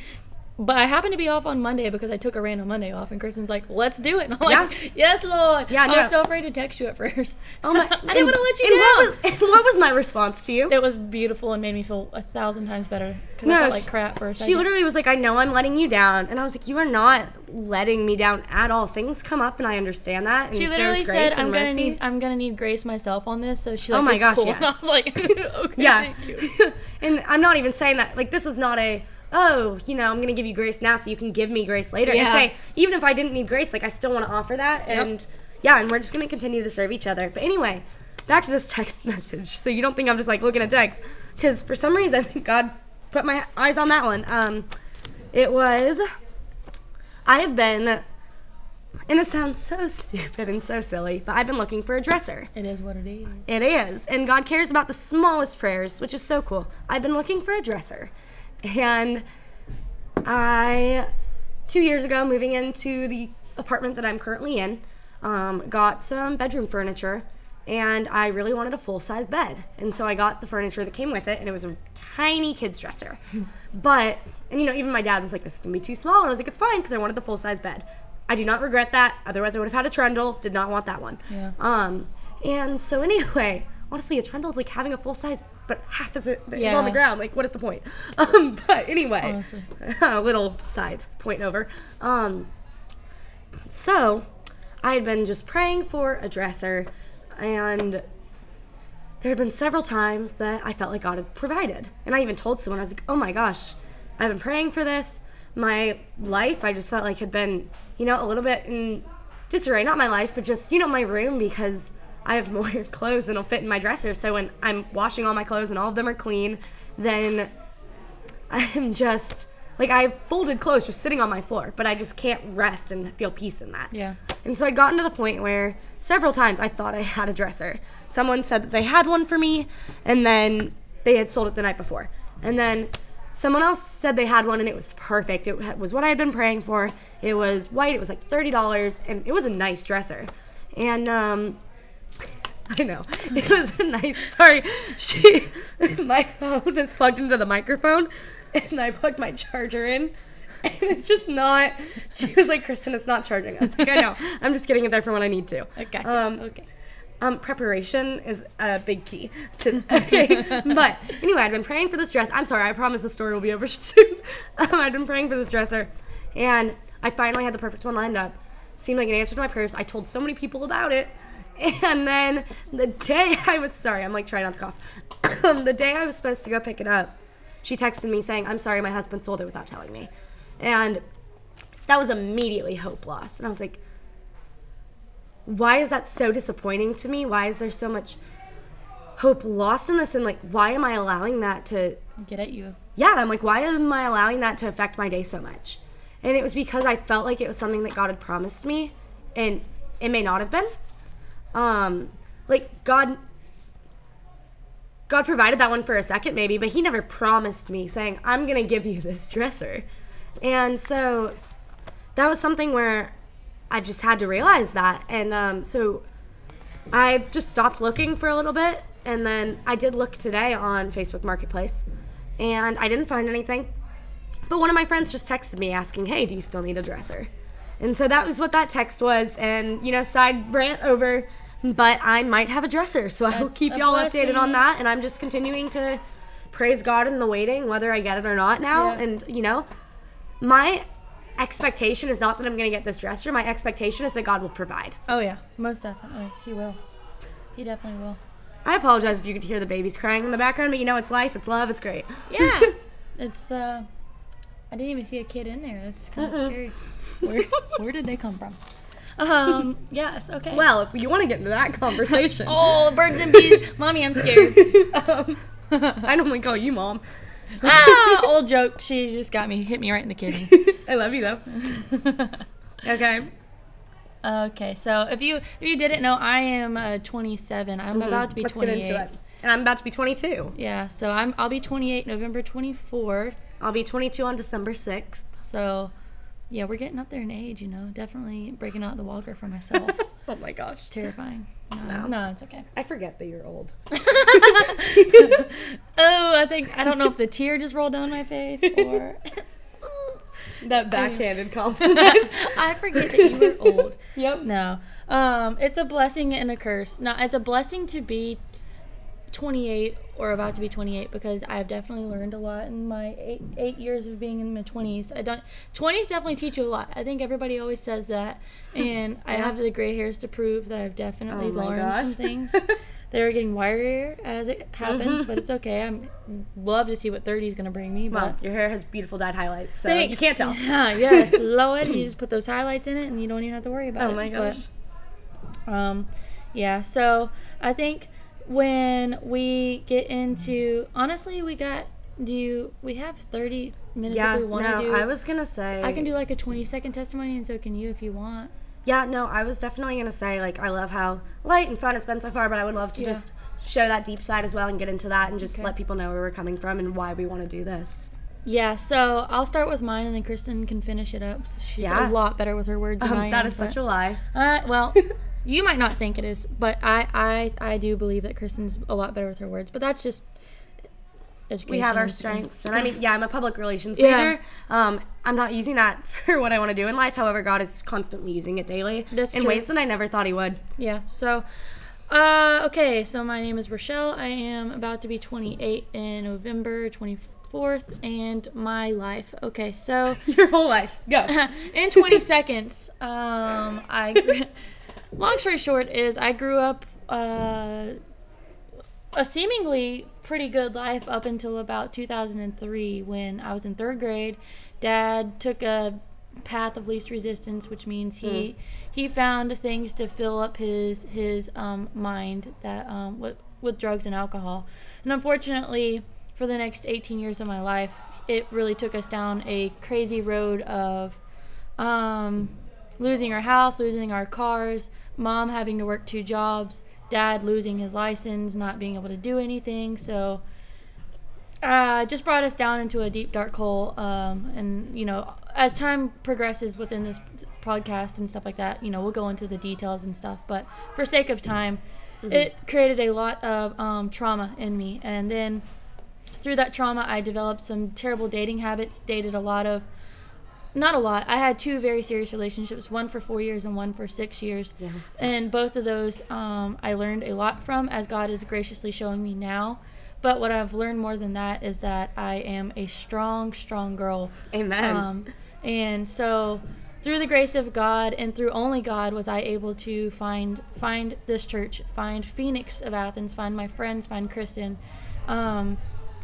S2: but I happened to be off on Monday because I took a random Monday off. And Kristen's like, let's do it. And I'm like, yes, Lord.
S1: Yeah,
S2: I
S1: no.
S2: was so afraid to text you at first.
S1: Oh my! [laughs]
S2: I didn't want to let you
S1: and
S2: down.
S1: What was, what was my response to you?
S2: it was beautiful and made me feel a thousand times better because
S1: No,
S2: I felt like
S1: she-
S2: crap for a second.
S1: She literally was like, I know I'm letting you down. And I was like, You are not letting me down at all. Things come up and I understand that. And
S2: She literally said, "I'm gonna
S1: mercy."
S2: need, I'm gonna need grace myself on this." So she's like,
S1: Oh
S2: like,
S1: my
S2: "It's
S1: gosh,
S2: cool." [laughs]
S1: yes.
S2: And I was like, [laughs] "Okay,
S1: Yeah.
S2: thank you."
S1: and I'm not even saying that, like, this is not a, oh, you know, I'm going to give you grace now so you can give me grace later.
S2: Yeah.
S1: It's a, even if I didn't need grace, like, I still want to offer that.
S2: Yep.
S1: And yeah, and we're just going to continue to serve each other. But anyway, back to this [laughs] text message. So you don't think I'm just like looking at text. Because for some reason, [laughs] God put my eyes on that one. Um, it was, I have been, and it sounds so stupid and so silly, but I've been looking for a dresser.
S2: It is what it is.
S1: It is. And God cares about the smallest prayers, which is so cool. I've been looking for a dresser. And I, two years ago, moving into the apartment that I'm currently in, um, got some bedroom furniture. And I really wanted a full size bed. And so I got the furniture that came with it, and it was a tiny kid's dresser. [laughs] But, and you know, even my dad was like, this is to be too small. And I was like, it's fine, because I wanted the full size bed. I do not regret that. Otherwise, I would have had a trundle. Did not want that one.
S2: Yeah.
S1: Um, and so anyway, honestly, a trundle is like having a full size, but half is it is
S2: Yeah.
S1: on the ground. Like, what is the point? [laughs] Um, but anyway, [laughs] a little side point over. Um, so I had been just praying for a dresser, and there had been several times that I felt like God had provided, and I even told someone I was like, oh my gosh, I've been praying for this. My life, I just felt like had been, you know, a little bit in disarray. Not my life, but just, you know, my room because I have more [laughs] clothes than will fit in my dresser. So when I'm washing all my clothes and all of them are clean, then I'm [laughs] just like I have folded clothes just sitting on my floor, but I just can't rest and feel peace in that.
S2: Yeah.
S1: And so I'd gotten to the point where several times I thought I had a dresser. Someone said that they had one for me, and then they had sold it the night before. And then someone else said they had one, and it was perfect. It was what I had been praying for. It was white. It was like thirty dollars, and it was a nice dresser. And um, [laughs] I know [laughs] it was a nice. Sorry, [laughs] she. my phone is plugged into the microphone, and I plugged my charger in. And it's just not. She was like, Kristen, it's not charging. I was like, I know. I'm just getting it there for when I need to.
S2: I gotcha.
S1: Um,
S2: okay.
S1: um, preparation is a big key to okay. but anyway, I'd been praying for this dress. I'm sorry, I promise the story will be over soon. um, I'd been praying for this dresser, and I finally had the perfect one lined up. Seemed like an answer to my prayers. I told so many people about it, [laughs] and then the day [laughs] I was sorry, I'm like trying not to cough. [coughs] the day I was supposed to go pick it up, she texted me saying, "I'm sorry, my husband sold it without telling me," and that was immediately hope lost. And I was like, why is that so disappointing to me? Why is there so much hope lost in this? And like, why am I allowing that to,
S2: Get at you.
S1: yeah, I'm like, why am I allowing that to affect my day so much? And it was because I felt like it was something that God had promised me, and it may not have been. Um, like God, God provided that one for a second maybe, but He never promised me saying, I'm gonna give you this dresser. And so that was something where I've just had to realize that. And um, so I just stopped looking for a little bit. And then I did look today on Facebook Marketplace and I didn't find anything. But one of my friends just texted me asking, hey, do you still need a dresser? And so that was what that text was. And, you know, side rant over, but I might have a dresser. So I will keep y'all
S2: blessing.
S1: updated on that. And I'm just continuing to praise God in the waiting, whether I get it or not now.
S2: Yeah.
S1: And, you know, my expectation is not that I'm going to get this dresser. My expectation is that God will provide.
S2: Oh yeah, most definitely. He will. He definitely will.
S1: I apologize if you could hear the babies crying in the background, but you know, it's life, it's love, it's great.
S2: Yeah. [laughs] It's uh I didn't even see a kid in there. That's kind of scary. [laughs] Where where did they come from? Um, yes, okay.
S1: well, if you want to get into that conversation.
S2: Oh, birds and bees. Mommy, I'm scared.
S1: um, [laughs] I normally call you mom. [laughs]
S2: ah, old joke. She just got me, hit me right in the kidney.
S1: I love you though. Okay.
S2: okay, so if you if you didn't know, I am uh, 27. I'm
S1: Mhm.
S2: about to be
S1: Let's
S2: 28.
S1: get into it. And I'm about to be 22.
S2: Yeah, so I'm I'll be 28 November 24th.
S1: I'll be 22 on December 6th.
S2: So, yeah, we're getting up there in age, you know. Definitely breaking out the walker for myself. [laughs]
S1: oh my gosh.
S2: It's terrifying. No,
S1: No.
S2: no, it's okay.
S1: I forget that you're old. [laughs] [laughs]
S2: oh, I think I don't know if the tear just rolled down my face or.
S1: That backhanded compliment.
S2: I forget that you were old.
S1: Yep.
S2: No, um, it's a blessing and a curse. No, it's a blessing to be 28 or about to be 28 because I've definitely learned a lot in my eight eight years of being in my 20s. I don't 20s definitely teach you a lot. I think everybody always says that, [laughs] and I have the gray hairs to prove that I've definitely
S1: Oh my
S2: learned some things. [laughs] They're getting wirier as it happens, but it's [laughs] okay. I'm love to see what 30 is gonna bring me.
S1: Well,
S2: But
S1: your hair has beautiful dyed highlights, so
S2: Thanks.
S1: you can't tell.
S2: Yeah, yes, Lois, you just put those highlights in it, and you don't even have to worry about
S1: Oh
S2: it.
S1: my
S2: But,
S1: gosh.
S2: um, yeah. So I think when we get into, honestly, we got. Do you? We have 30 minutes
S1: yeah,
S2: if we want to
S1: no,
S2: do.
S1: I was gonna say.
S2: I can do like a 20 second testimony, and so can you if you want.
S1: Yeah, no, I was definitely gonna say like I love how light and fun it's been so far, but I would love to
S2: Yeah.
S1: just show that deep side as well and get into that and just
S2: Okay.
S1: let people know where we're coming from and why we want to do this.
S2: Yeah. So I'll start with mine, and then Kristen can finish it up. So she's
S1: Yeah.
S2: a lot better with her words than I
S1: Um,
S2: am.
S1: that is
S2: but-
S1: such a lie.
S2: Uh, well, [laughs] you might not think it is, but I, I, I do believe that Kristen's a lot better with her words. But that's just education.
S1: We have our [laughs] strengths, and I mean, yeah, I'm a public relations major Yeah. Um, I'm not using that [laughs] for what I want to do in life. However, God is constantly using it daily
S2: That's
S1: in
S2: true.
S1: ways that I never thought He would.
S2: Yeah. So, uh, okay. So my name is Rochelle. I am about to be 28 in November 24th, and my life. Okay. So. [laughs]
S1: Your whole life, go.
S2: in 20 seconds, um, I. Long story short is I grew up uh, a seemingly pretty good life up until about 2003 when I was in third grade. Dad took a path of least resistance, which means he he found things to fill up his his um, mind that um, with with drugs and alcohol. And unfortunately, for the next 18 years of my life, it really took us down a crazy road of um, losing our house, losing our cars, mom having to work two jobs, dad losing his license, not being able to do anything. So uh, just brought us down into a deep dark hole. Um, and you know, as time progresses within this podcast and stuff like that, you know, we'll go into the details and stuff. But for sake of time, mm-hmm. it created a lot of um, trauma in me. And then through that trauma, I developed some terrible dating habits. Dated a lot of not a lot. I had two very serious relationships, one for four years and one for six years. Yeah. And both of those um, I learned a lot from, as God is graciously showing me now. But what I've learned more than that is that I am a strong, strong girl.
S1: Amen. Um,
S2: and so through the grace of God and through only God was I able to find find this church, find Phoenix of Athens, find my friends, find Kristen. Um,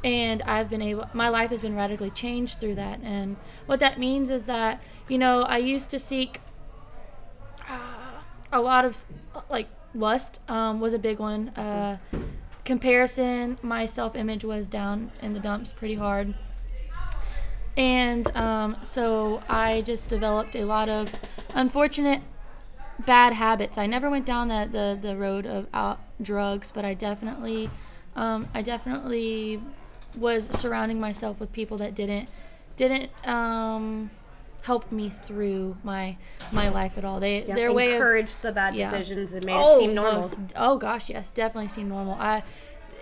S2: and I've been able my life has been radically changed through that. And what that means is that you know I used to seek uh, a lot of like lust um, was a big one. Uh, comparison my self-image was down in the dumps pretty hard. And um, so I just developed a lot of unfortunate bad habits. I never went down the the, the road of out drugs but I definitely um, I definitely was surrounding myself with people that didn't didn't um, help me through my my life at all. They
S1: yeah,
S2: their
S1: way encouraged
S2: of,
S1: the bad yeah. decisions and made oh, it seem normal. Most,
S2: oh gosh, yes, definitely seemed normal. I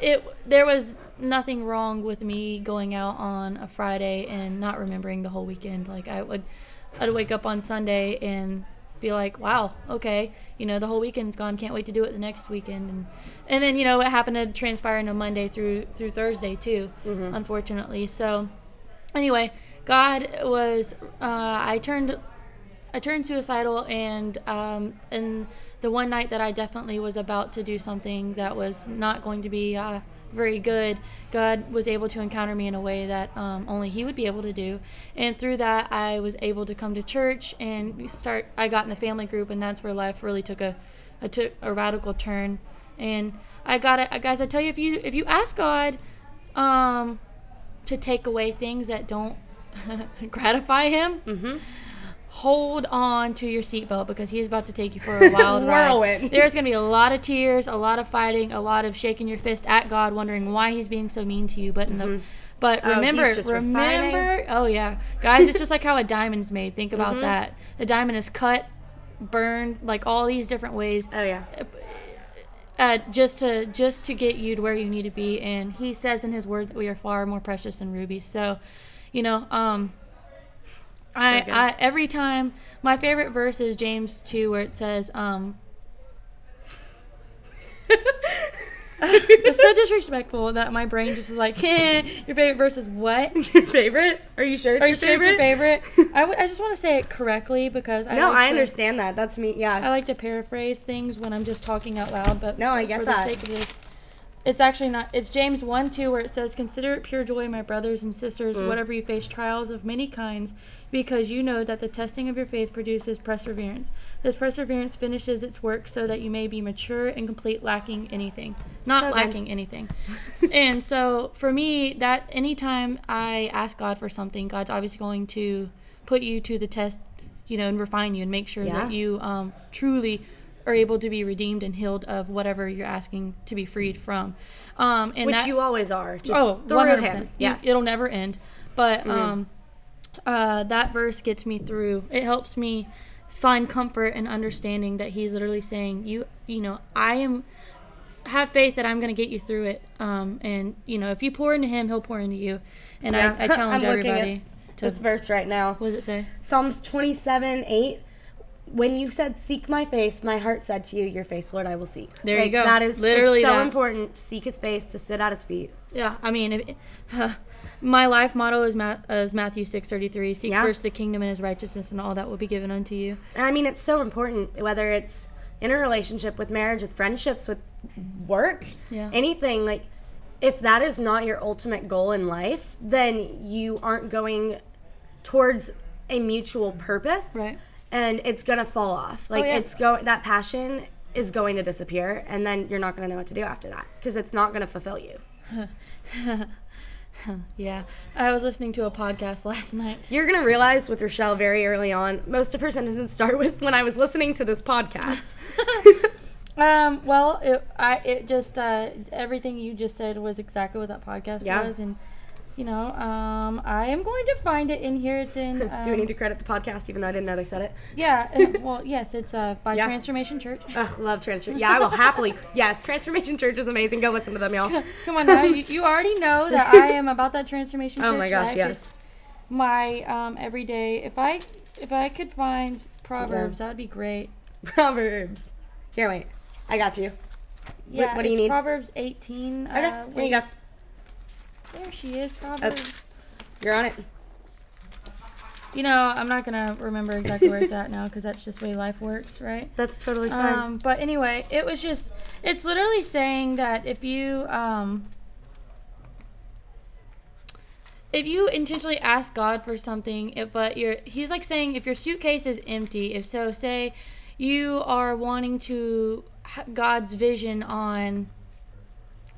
S2: it there was nothing wrong with me going out on a Friday and not remembering the whole weekend. Like I would I'd wake up on Sunday and be like, wow, okay, you know, the whole weekend's gone. Can't wait to do it the next weekend. And and then you know it happened to transpire into Monday through through Thursday too, mm-hmm. unfortunately. So anyway, God was uh, I turned I turned suicidal and um, and the one night that I definitely was about to do something that was not going to be uh, very good, God was able to encounter me in a way that um, only He would be able to do. And through that, I was able to come to church and start. I got in the family group, and that's where life really took a, a took a radical turn. And I got it, guys. I tell you, if you if you ask God um, to take away things that don't [laughs] gratify Him. Mm-hmm hold on to your seatbelt because he's about to take you for a [laughs] wild ride. There's going to be a lot of tears, a lot of fighting, a lot of shaking your fist at God, wondering why he's being so mean to you. But mm-hmm. the, but oh, remember, remember, refining. oh yeah, guys, it's just like how a diamond's made. Think about mm-hmm. that. A diamond is cut, burned, like all these different ways.
S1: Oh yeah.
S2: Uh, just to just to get you to where you need to be, and He says in His Word that we are far more precious than rubies. So, you know, um, I, I every time my favorite verse is James 2 where it says um it's so [laughs] disrespectful that my brain just is like, [laughs] eh, your favorite verse is what? [laughs]
S1: Your favorite? Are you sure it's
S2: Are
S1: your
S2: you
S1: favorite?
S2: Sure it's your favorite? I, w- I just want to say it correctly because I
S1: No,
S2: like
S1: I
S2: to,
S1: understand that. That's me. Yeah.
S2: I like to paraphrase things when I'm just talking out loud, but
S1: no, I get
S2: for
S1: that.
S2: the sake of this, it's actually not. It's James 1 2 where it says, Consider it pure joy, my brothers and sisters, mm. whatever you face trials of many kinds, because you know that the testing of your faith produces perseverance. This perseverance finishes its work so that you may be mature and complete, lacking anything. Not so lacking anything. and so for me, that anytime I ask God for something, God's obviously going to put you to the test, you know, and refine you and make sure yeah. that you um, truly are able to be redeemed and healed of whatever you're asking to be freed from. Um, and
S1: Which
S2: that,
S1: you always are. Just
S2: oh,
S1: 100%. Him.
S2: Yes. It'll never end. But mm-hmm. um, uh, that verse gets me through. It helps me find comfort and understanding that he's literally saying, you, you know, I am have faith that I'm going to get you through it. Um, and you know, if you pour into him, he'll pour into you. And yeah. I, [laughs] I challenge everybody.
S1: to, this verse right now.
S2: What does it say?
S1: Psalms 27, 8 when you said seek my face, my heart said to you, your face, Lord, I will seek.
S2: There
S1: like,
S2: you go.
S1: That is
S2: literally
S1: so
S2: that.
S1: important. Seek His face, to sit at His feet.
S2: Yeah, I mean, uh, [sighs] my life motto is, Ma- is Matthew 6:33. Seek yeah. first the kingdom and His righteousness, and all that will be given unto you.
S1: I mean, it's so important whether it's in a relationship, with marriage, with friendships, with work,
S2: yeah.
S1: anything like. If that is not your ultimate goal in life, then you aren't going towards a mutual purpose.
S2: Right
S1: and it's gonna fall off. Like oh, yeah. it's go that passion is going to disappear, and then you're not gonna know what to do after that because it's not gonna fulfill you. [laughs]
S2: yeah, I was listening to a podcast [laughs] last night.
S1: You're gonna realize with Rochelle very early on, most of her sentences start with when I was listening to this podcast. [laughs]
S2: um, well, it, I it just uh, everything you just said was exactly what that podcast
S1: Yeah.
S2: was, and you know, um, I am going to find it in here. It's in. Um,
S1: Do we need to credit the podcast even though I didn't know they said it?
S2: Yeah. [laughs] uh, well, yes, it's uh, by
S1: Yeah.
S2: Transformation Church.
S1: Ugh, love Transformation. Yeah, I will happily. [laughs] Yes, Transformation Church is amazing. Go listen to them, y'all.
S2: Come on now, you, you already know that I am [laughs] about that Transformation Church
S1: Oh my gosh,
S2: life.
S1: yes.
S2: It's my um, everyday. If I if I could find Proverbs, that would be great.
S1: Proverbs. Here, wait. I got you.
S2: Yeah,
S1: what do you need?
S2: Proverbs 18.
S1: Okay,
S2: uh,
S1: here you go.
S2: There she is, Proverbs.
S1: You're on it.
S2: You know, I'm not gonna remember exactly where it's at now because that's just the way life works, right?
S1: That's totally fine.
S2: Um, but anyway, it was just, it's literally saying that if you, um, if you intentionally ask God for something, it, but you're, he's like saying if your suitcase is empty, if so, say you are wanting to God's vision on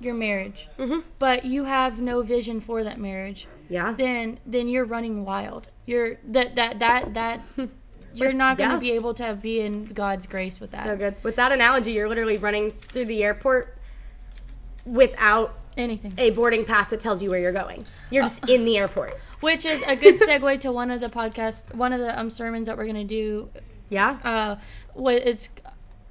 S2: your marriage,
S1: mhm.
S2: but you have no vision for that marriage,
S1: Yeah.
S2: then then you're running wild. You're that that that that [laughs] you're not going to
S1: Yeah.
S2: be able to be in God's grace with that.
S1: So good. With that analogy, you're literally running through the airport without
S2: Anything.
S1: a boarding pass that tells you where you're going. You're just in the airport. [laughs]
S2: Which is a good segue to one of the podcast, one of the um sermons that we're gonna do.
S1: Yeah.
S2: Uh, what it's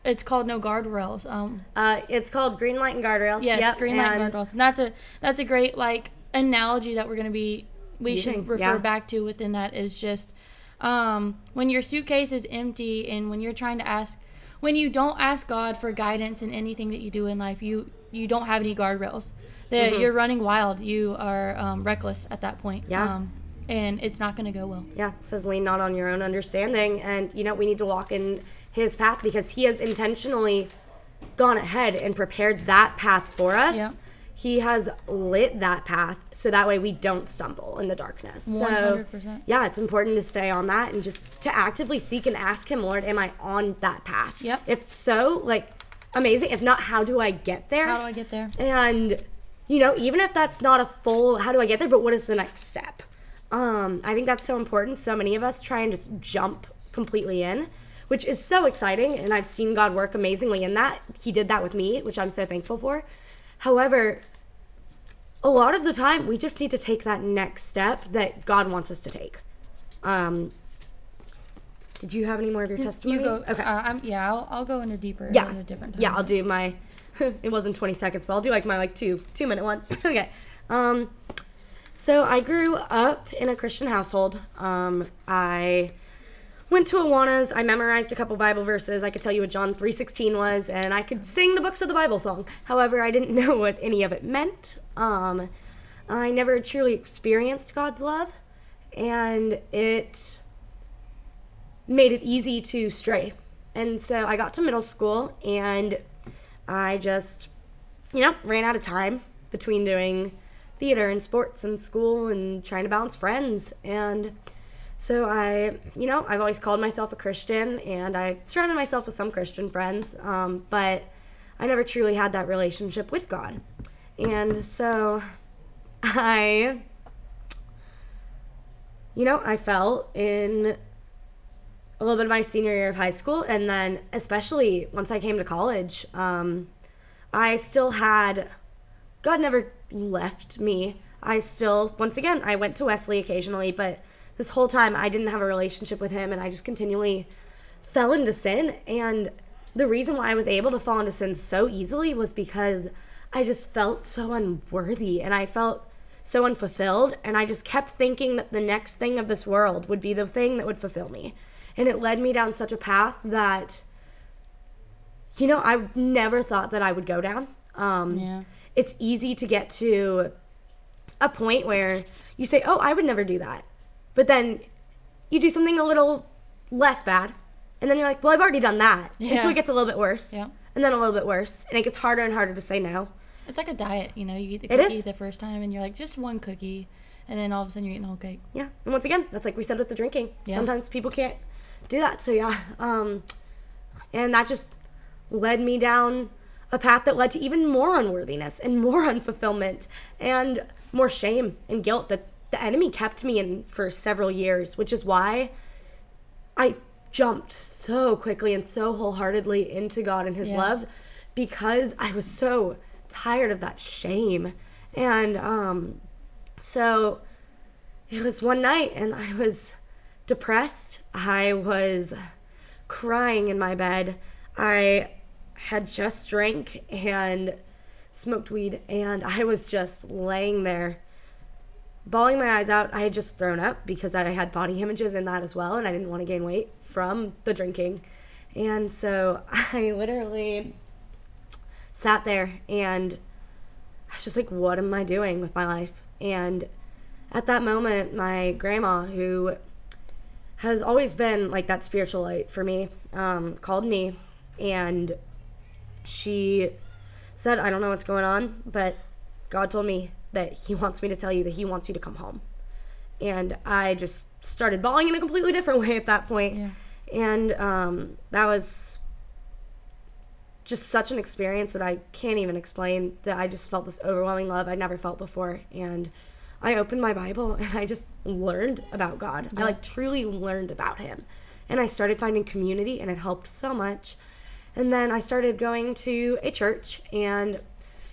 S2: it's called No Guardrails. Um,
S1: Uh, it's called Green Light and Guardrails.
S2: yes,
S1: Yep,
S2: green light
S1: and-
S2: guardrails, and that's a that's a great like analogy that we're gonna be we
S1: Using,
S2: should refer
S1: yeah.
S2: back to within that is just um when your suitcase is empty and when you're trying to ask when you don't ask God for guidance in anything that you do in life, you you don't have any guardrails. That
S1: Mhm.
S2: You're running wild. You are um, reckless at that point.
S1: Yeah.
S2: Um, and it's not gonna go well.
S1: Yeah, it says lean not on your own understanding. And, you know, we need to walk in his path because he has intentionally gone ahead and prepared that path for us.
S2: Yeah.
S1: He has lit that path so that way we don't stumble in the darkness.
S2: Hundred percent.
S1: yeah, it's important to stay on that and just to actively seek and ask him, Lord, am I on that path?
S2: Yep.
S1: If so, like, amazing. If not, how do I get there?
S2: How do I get there?
S1: And you know, even if that's not a full how do I get there, but what is the next step? Um, I think that's so important. So many of us try and just jump completely in, which is so exciting, and I've seen God work amazingly in that. He did that with me, which I'm so thankful for. However, a lot of the time we just need to take that next step that God wants us to take. Um, did you have any more of your testimony?
S2: You go.
S1: Okay.
S2: Uh, I'm, yeah, I'll, I'll go into deeper
S1: Yeah.
S2: in a different time.
S1: Yeah, I'll do my. [laughs] it wasn't 20 seconds, but I'll do like my like two two minute one. [laughs] okay. Um, so I grew up in a Christian household. Um, I went to Awanas. I memorized a couple Bible verses. I could tell you what John 3:16 was, and I could sing the books of the Bible song. However, I didn't [laughs] know what any of it meant. Um, I never truly experienced God's love, and it made it easy to stray. And so I got to middle school and I just, you know, ran out of time between doing theater and sports and school and trying to balance friends. And so I, you know, I've always called myself a Christian and I surrounded myself with some Christian friends, um, but I never truly had that relationship with God. And so I, you know, I fell in a little bit of my senior year of high school, and then especially once I came to college, um, I still had God never left me. I still, once again, I went to Wesley occasionally, but this whole time I didn't have a relationship with Him, and I just continually fell into sin. And the reason why I was able to fall into sin so easily was because I just felt so unworthy, and I felt so unfulfilled, and I just kept thinking that the next thing of this world would be the thing that would fulfill me and it led me down such a path that you know i never thought that i would go down um,
S2: Yeah.
S1: It's easy to get to a point where you say oh i would never do that but then you do something a little less bad and then you're like well i've already done that and so it gets a little bit worse
S2: Yeah.
S1: and then a little bit worse and it gets harder and harder to say no
S2: It's like a diet, you know. You eat the cookie the first time, and you're like, just one cookie, and then all of a sudden you're eating the whole cake.
S1: yeah and once again that's like we said with the drinking
S2: Yeah.
S1: sometimes people can't do that so yeah um and that just led me down a path that led to even more unworthiness and more [laughs] unfulfillment and more shame and guilt that the enemy kept me in for several years, which is why I jumped so quickly and so wholeheartedly into God and His
S2: Yeah.
S1: love because I was so tired of that shame. And um, so it was one night, and I was depressed. I was crying in my bed. I had just drank and smoked weed, and I was just laying there bawling my eyes out. I had just thrown up because I had body images in that as well, and I didn't want to gain weight from the drinking. And so [laughs] I literally sat there and I was just like, what am I doing with my life? And at that moment, my grandma, who has always been like that spiritual light for me, um, called me and she said, I don't know what's going on, but God told me that He wants me to tell you that He wants you to come home. And I just started bawling in a completely different way at that point.
S2: Yeah.
S1: And um, that was just such an experience that I can't even explain. That I just felt this overwhelming love I'd never felt before. And I opened my Bible [laughs] and I just learned about God. I like truly learned about Him. And I started finding community and it helped so much. And then I started going to a church and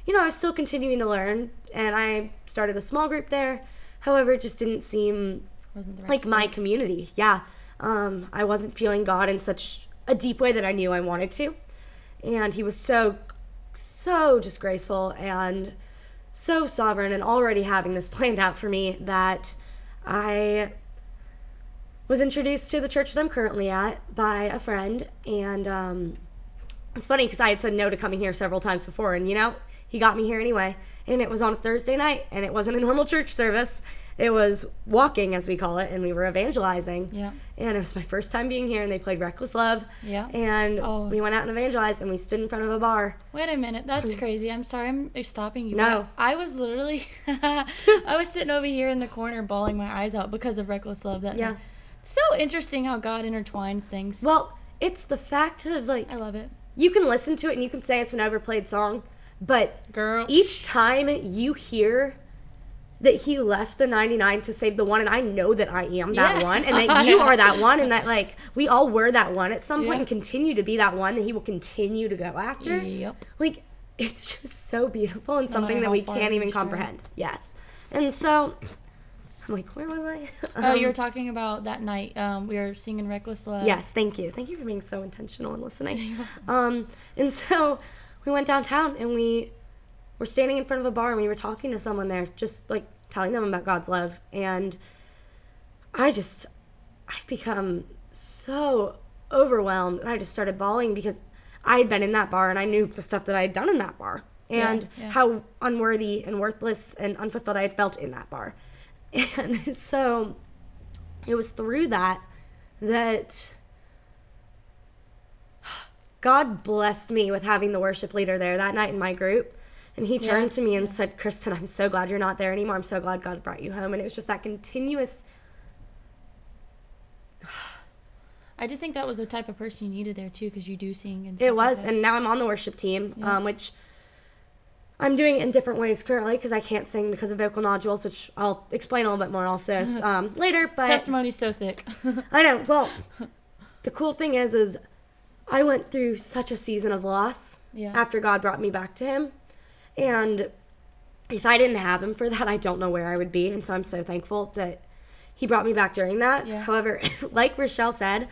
S1: you know, I was still continuing to learn and I started a small group there. However, it just didn't seem
S2: right
S1: like my community. Yeah. Um, I wasn't feeling God in such a deep way that I knew I wanted to. And he was so, so just graceful and so sovereign and already having this [laughs] planned out for me that I was introduced to the church that I'm currently at by a friend. And um, it's funny because I had said no to coming here several times before. And, you know, he got me here anyway. And it was on a Thursday night and it wasn't a normal church service. It was walking, as we call it, and we were evangelizing.
S2: Yeah.
S1: And it was my first time being here, and they played Reckless Love.
S2: Yeah.
S1: And
S2: Oh.
S1: we went out and evangelized, and we stood in front of a bar.
S2: Wait a minute, that's crazy. I'm sorry, I'm stopping you.
S1: No.
S2: I was literally, [laughs] I was sitting over here in the corner bawling my eyes out because of reckless love. That
S1: Yeah.
S2: night. So interesting how God intertwines things.
S1: Well, it's the fact of like
S2: I love it,
S1: you can listen to it and you can say it's an overplayed song, but
S2: girl.
S1: each time you hear that he left the 99 to save the one and I know that I am that
S2: Yeah.
S1: one and that [laughs] you are that one and that like we all were that one at some point
S2: Yeah.
S1: and continue to be that one that he will continue to go after.
S2: Yep.
S1: Like it's just so beautiful and something that we can't even
S2: stray.
S1: comprehend. Yes. And so I'm like, where was I? [laughs]
S2: Oh, you
S1: Um,
S2: were talking about that night. Um, we were singing reckless love.
S1: Yes, thank you. Thank you for being so intentional and listening. [laughs] Um, and so we went downtown and we were standing in front of a bar and we were talking to someone there, just like telling them about God's love. And I just, I've become so overwhelmed and I just started bawling because I had been in that bar and I knew the stuff that I had done in that bar
S2: Yeah,
S1: and
S2: yeah.
S1: how unworthy and worthless and unfulfilled I had felt in that bar. And [laughs] so it was through that that God blessed me with having the worship leader there that night in my group. And he
S2: Yeah,
S1: turned to me and said, Kristen, I'm so glad you're not there anymore. I'm so glad God brought you home. And it was just that continuous.
S2: I just think that was the type of person you needed there too, because you do sing and.
S1: It
S2: like
S1: was.
S2: that.
S1: And now I'm on the worship team,
S2: Yeah.
S1: um, which I'm doing it in different ways currently because I can't sing because of vocal nodules, which I'll explain a little bit more also [laughs] um, later. But
S2: testimony's so thick. [laughs]
S1: I know. Well, the cool thing is, is I went through such a season of loss
S2: yeah.
S1: after God brought me back to Him. And if I didn't have Him for that, I don't know where I would be. And so I'm so thankful that He brought me back during that.
S2: Yeah.
S1: However, [laughs] like Rochelle said,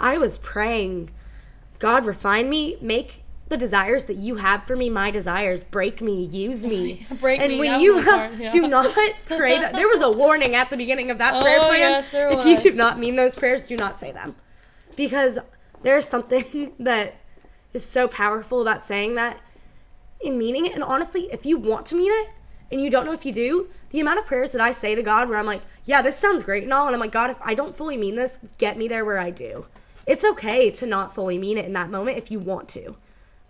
S1: I was praying, God, refine me, make the desires that you have for me my desires. Break me, use me. [laughs]
S2: Break
S1: and
S2: me,
S1: when you
S2: was [laughs] hard, yeah.
S1: do not pray that, there was a warning at the beginning of that
S2: Oh,
S1: prayer plan.
S2: yes, there [laughs]
S1: if you do not mean those prayers, do not say them. Because there's something that is so powerful about saying that in meaning it. And honestly, if you want to mean it and you don't know if you do, the amount of prayers that I say to God where I'm like, yeah, this sounds great and all, and I'm like, God, if I don't fully mean this, get me there where I do. It's okay to not fully mean it in that moment if you want to.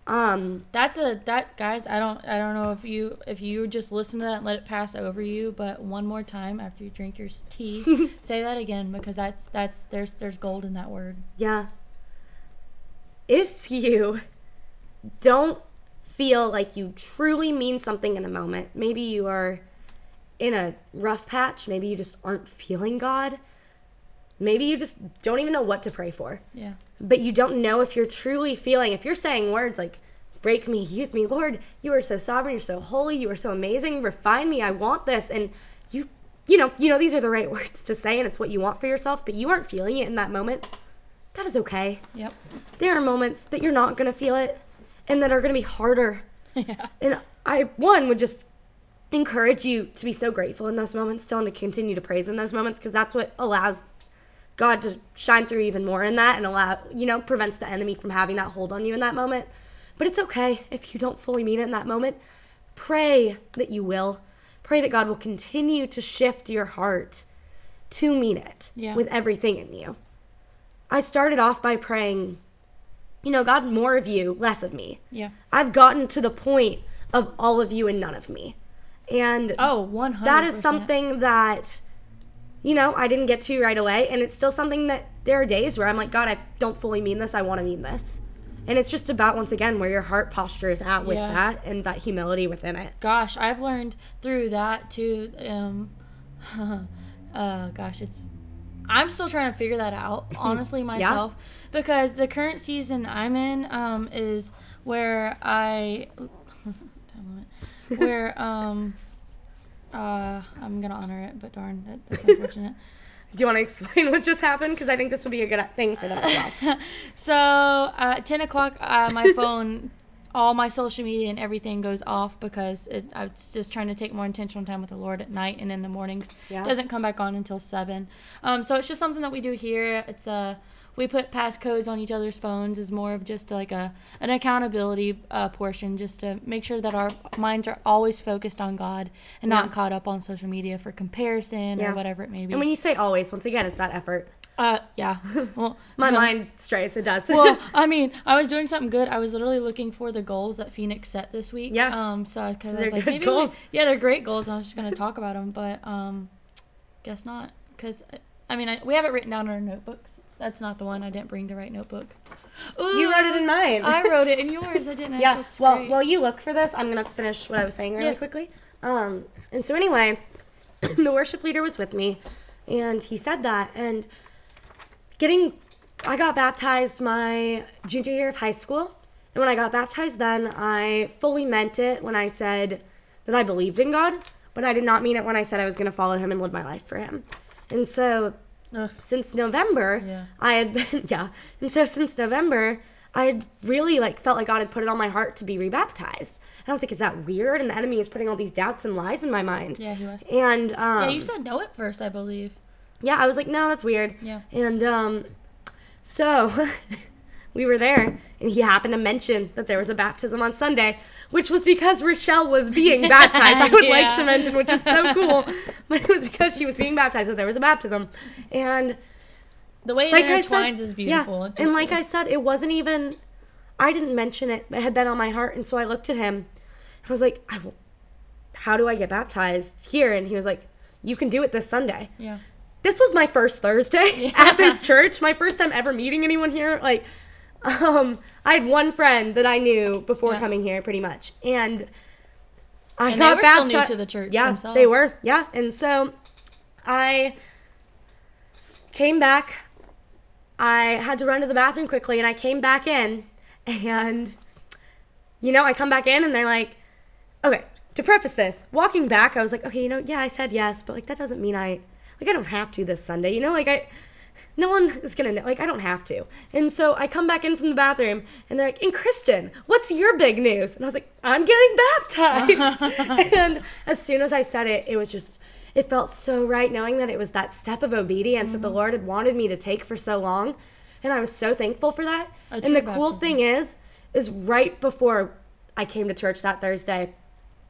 S1: Um,
S2: That's a that guys. I don't I don't know if you if you just listen to that and let it pass over you, but one more time after you drink your tea, [laughs] say that again because that's that's there's there's gold in that word.
S1: yeah. If you don't feel like you truly mean something in a moment. Maybe you are in a rough patch. Maybe you just aren't feeling God. Maybe you just don't even know what to pray for.
S2: Yeah.
S1: But you don't know if you're truly feeling, if you're saying words like, break me, use me, Lord, you are so sovereign, you're so holy, you are so amazing, refine me, I want this. And you, you know, you know, these are the right [laughs] words to say and it's what you want for yourself, but you aren't feeling it in that moment. That is okay.
S2: Yep.
S1: There are moments that you're not going to feel it and that are going to be harder. [laughs]
S2: Yeah.
S1: And I, one, would just encourage you to be so grateful in those moments still and to continue to praise in those moments because that's what allows God to shine through even more in that and allow, you know, prevents the enemy from having that hold on you in that moment. But it's okay if you don't fully mean it in that moment. Pray that you will. Pray that God will continue to shift your heart to mean it
S2: Yeah.
S1: with everything in you. I started off by praying, you know, God, more of you, less of me.
S2: Yeah.
S1: I've gotten to the point of all of you and none of me. And
S2: Oh, 100.
S1: that is something that you know i didn't get to right away and it's still something that there are days where i'm like god i don't fully mean this i want to mean this and it's just about once again where your heart posture is at with
S2: Yeah.
S1: that and that humility within it
S2: Gosh, I've learned through that too. Um, [laughs] uh, gosh, it's. I'm still trying to figure that out, [laughs] honestly, myself, because the current season I'm in um, is where I, [laughs] where um, uh, I'm gonna honor it, but darn, that, that's [laughs] unfortunate.
S1: do you want to explain what just happened because i think this would be a good thing for them as well [laughs]
S2: so at 10 o'clock, uh, my [laughs] phone, all my social media and everything goes off because it, I was just trying to take more intentional time with the Lord at night and in the mornings.
S1: Yeah.
S2: Doesn't come back on until seven. Um, so it's just something that we do here. It's uh, we put passcodes on each other's phones is more of just like a an accountability uh, portion, just to make sure that our minds are always focused on God and
S1: Yeah.
S2: not caught up on social media for comparison
S1: Yeah.
S2: or whatever it may be.
S1: and when you say always once again it's that effort
S2: uh, yeah. [laughs] Well,
S1: my mind strays it does
S2: well, [laughs] I mean, I was doing something good. I was literally looking for the goals that Phoenix set this week.
S1: Yeah.
S2: Um. So because I was like, maybe
S1: goals.
S2: We, yeah, they're great goals. And I was just gonna [laughs] talk about them, but um, guess not. Because I mean, I, we have it written down in our notebooks. That's not the one. I didn't bring the right notebook.
S1: you wrote it in mine
S2: I wrote it in [laughs] yours. I didn't.
S1: yeah
S2: That's
S1: well
S2: great.
S1: while you look for this i'm gonna finish what i was saying really
S2: Yes.
S1: quickly um and so anyway [clears throat] the worship leader was with me and he said that and getting i got baptized my junior year of high school and when i got baptized then i fully meant it when i said that i believed in god but i did not mean it when i said i was going to follow him and live my life for him and so
S2: Ugh.
S1: since november
S2: Yeah.
S1: I had been, [laughs] yeah. And so since November, I had really like felt like God had put it on my heart to be rebaptized. And I was like, is that weird? And the enemy is putting all these doubts and lies in my mind.
S2: Yeah, he was.
S1: And um,
S2: yeah, you said no at first, I believe.
S1: yeah, I was like, no, that's weird.
S2: Yeah.
S1: And um, so [laughs] we were there, and he happened to mention that there was a baptism on Sunday, which was because Rochelle was being baptized. I [laughs] would
S2: Yeah.
S1: like to mention, which is so cool, [laughs] but it was because she was being baptized that there was a baptism. And
S2: The way
S1: like
S2: it
S1: said,
S2: intertwines is beautiful.
S1: Yeah, and like I said, it wasn't even. I didn't mention it. It had been on my heart, and so I looked at him. I was like, I "How do I get baptized here?" And he was like, "You can do it this Sunday."
S2: Yeah.
S1: This was my first Thursday
S2: Yeah. [laughs]
S1: at this church. My first time ever meeting anyone here. Like, um, I had one friend that I knew before
S2: Yeah.
S1: coming here, pretty much, and I
S2: And they
S1: got
S2: were still
S1: baptized.
S2: new to the church
S1: Yeah,
S2: themselves.
S1: they were. Yeah, and so I came back. I had to run to the bathroom quickly, and I came back in, and you know, I come back in, and they're like, okay. To preface this, walking back, I was like, okay, you know, yeah, I said yes, but like that doesn't mean I, like, I don't have to this Sunday, you know, like I, no one is gonna know, like I don't have to. And so I come back in from the bathroom, and they're like, and Kristen, what's your big news? And I was like, I'm getting baptized. [laughs] and as soon as I said it, it was just, it felt so right knowing that it was that step of obedience that the mm-hmm. Lord had wanted me to take for so long. And I was so thankful for that.
S2: A
S1: and the cool
S2: baptism.
S1: thing is, is right before I came to church that Thursday,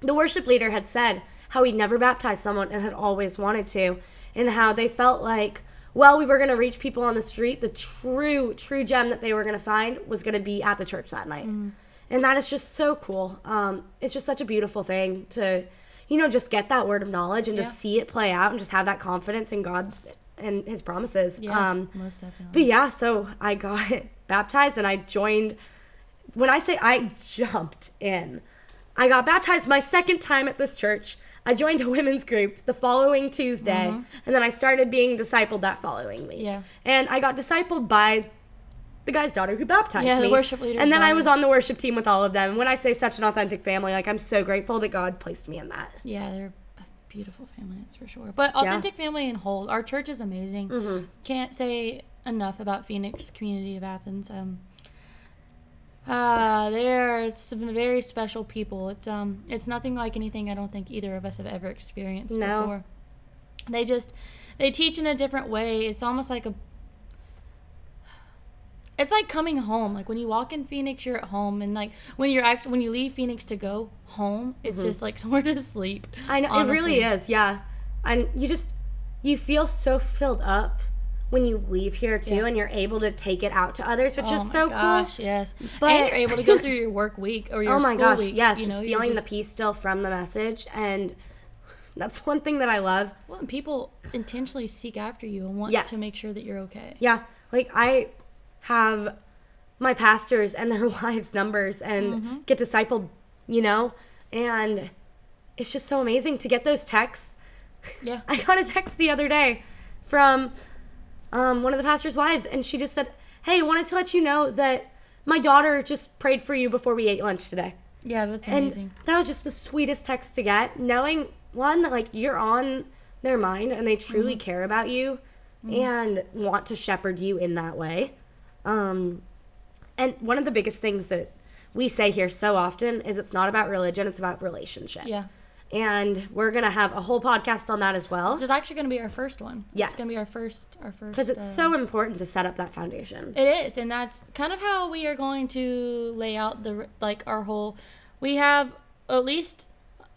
S1: the worship leader had said how he'd never baptized someone and had always wanted to, and how they felt like, well, we were going to reach people on the street. The true, true gem that they were going to find was going to be at the church that night.
S2: Mhm.
S1: And that is just so cool. Um, it's just such a beautiful thing to, you know, just get that word of knowledge and
S2: Yeah.
S1: to see it play out and just have that confidence in God and His promises.
S2: Yeah,
S1: Um,
S2: most definitely.
S1: but yeah, so I got [laughs] baptized and I joined when I say I jumped in, I got baptized my second time at this church. I joined a women's group the following Tuesday,
S2: Mhm.
S1: and then I started being discipled that following week.
S2: Yeah.
S1: And I got discipled by the guy's daughter who baptized
S2: Yeah, the
S1: me.
S2: worship leader's
S1: And then I was on the worship team with all of them. And when I say such an authentic family, like I'm so grateful that God placed me in that.
S2: Yeah, they're a beautiful family, that's for sure. But authentic family and whole. Our church is amazing.
S1: Mm-hmm.
S2: Can't say enough about Phoenix Community of Athens. Um, uh, they're some very special people. It's um, it's nothing like anything I don't think either of us have ever experienced
S1: No.
S2: before. They just they teach in a different way. It's almost like a it's like coming home. Like when you walk in Phoenix, you're at home, and like when you're actually when you leave Phoenix to go home, it's
S1: Mhm.
S2: just like [laughs] somewhere to sleep.
S1: I know it really is, yeah. And you just you feel so filled up when you leave here too,
S2: Yeah.
S1: and you're able to take it out to others, which
S2: oh
S1: is
S2: my
S1: so
S2: gosh,
S1: cool.
S2: yes.
S1: But-
S2: and you're able to go through your work week or your
S1: oh my
S2: school
S1: gosh,
S2: week.
S1: yes,
S2: you know,
S1: feeling
S2: just-
S1: the peace still from the message, and [laughs] that's one thing that I love.
S2: Well, and people intentionally seek after you and want
S1: Yes.
S2: to make sure that you're okay.
S1: Yeah, like I have my pastors and their [laughs] wives' numbers and
S2: Mhm.
S1: get discipled, you know, and it's just so amazing to get those texts.
S2: Yeah. [laughs]
S1: I got a text the other day from um, one of the pastor's wives, and she just said, "Hey, I wanted to let you know that my daughter just prayed for you before we ate lunch today."
S2: Yeah, that's
S1: And
S2: amazing.
S1: that was just the sweetest text to get, knowing one that like you're on their mind and they truly
S2: Mhm.
S1: care about you
S2: Mhm.
S1: and want to shepherd you in that way. Um, and one of the biggest things that we say here so often is it's not about religion, it's about relationship.
S2: Yeah.
S1: And we're gonna have a whole podcast on that as well
S2: This is actually going to be our first one.
S1: Yes.
S2: It's going to be our first our first
S1: because it's
S2: uh,
S1: so important to set up that foundation.
S2: It is, and that's kind of how we are going to lay out the like our whole. We have at least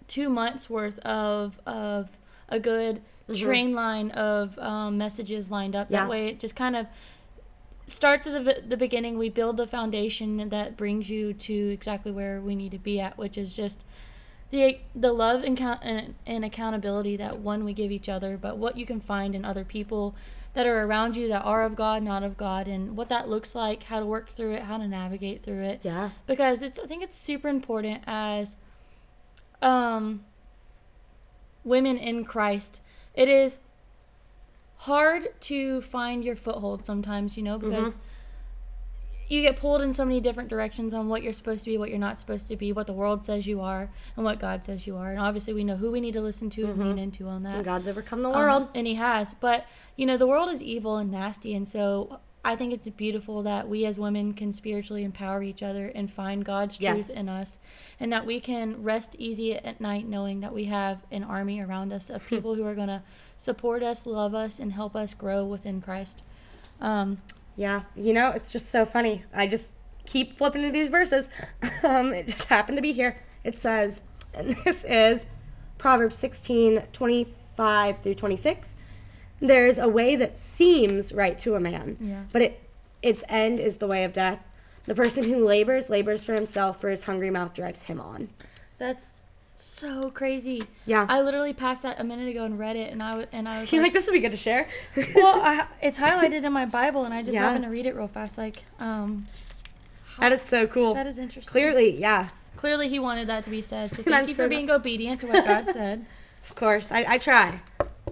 S2: two months worth of of a good
S1: Mhm.
S2: train line of um, messages lined up.
S1: Yeah.
S2: That way, it just kind of starts at the the beginning. We build the foundation that brings you to exactly where we need to be at, which is just the the love and, and, and accountability that one we give each other, but what you can find in other people that are around you that are of God, not of God, and what that looks like, how to work through it, how to navigate through it.
S1: yeah.
S2: Because it's I think it's super important as um women in Christ. It is hard to find your foothold sometimes, you know, because
S1: Mhm.
S2: You get pulled in so many different directions on what you're supposed to be, what you're not supposed to be, what the world says you are, and what God says you are. And obviously, we know who we need to listen to and
S1: Mhm.
S2: lean into on that.
S1: And God's overcome the
S2: Um,
S1: world.
S2: and He has. But, you know, the world is evil and nasty. And so I think it's beautiful that we as women can spiritually empower each other and find God's truth
S1: Yes.
S2: in us. And that we can rest easy at night knowing that we have an army around us of people who are going to support us, love us, and help us grow within Christ. Um,
S1: Yeah, you know, it's just so funny. I just keep flipping to these verses. [laughs] Um, it just happened to be here. It says, [laughs] and this is Proverbs 16, 25 through 26. There's a way that seems right to a man,
S2: yeah.
S1: but it its end is the way of death. The person who labors, labors for himself, for his hungry mouth drives him on.
S2: That's so crazy.
S1: Yeah.
S2: I literally passed that a minute ago and read it, and I was and I [laughs] was
S1: You're
S2: like,
S1: like, this would be good to share.
S2: well, [laughs] I, it's highlighted in my Bible, and I just
S1: Yeah.
S2: happened to read it real fast. Like, um,
S1: that is so cool.
S2: that is interesting.
S1: Clearly, yeah,
S2: clearly, he wanted that to be said. So [laughs] thank you for being obedient to what God said.
S1: of course. I, I try.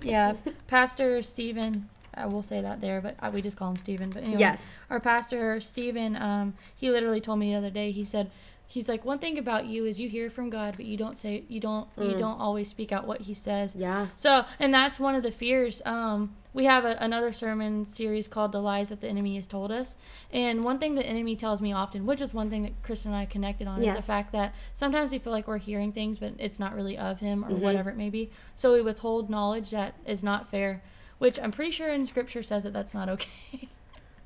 S2: Yeah, Pastor Stephen. I will say that there, but I, we just call him Stephen. But anyway,
S1: Yes.
S2: our pastor Stephen, um, he literally told me the other day. He said, he's like, one thing about you is you hear from God, but you don't say, you don't, you
S1: Mm.
S2: don't always speak out what He says.
S1: Yeah.
S2: So, and that's one of the fears. Um, we have a, another sermon series called "The Lies That the Enemy Has Told Us," and one thing the enemy tells me often, which is one thing that Chris and I connected on, is the fact that sometimes we feel like we're hearing things, but it's not really of Him or
S1: Mhm.
S2: whatever it may be. So we withhold knowledge that is not fair, which I'm pretty sure in Scripture says that that's not okay. [laughs]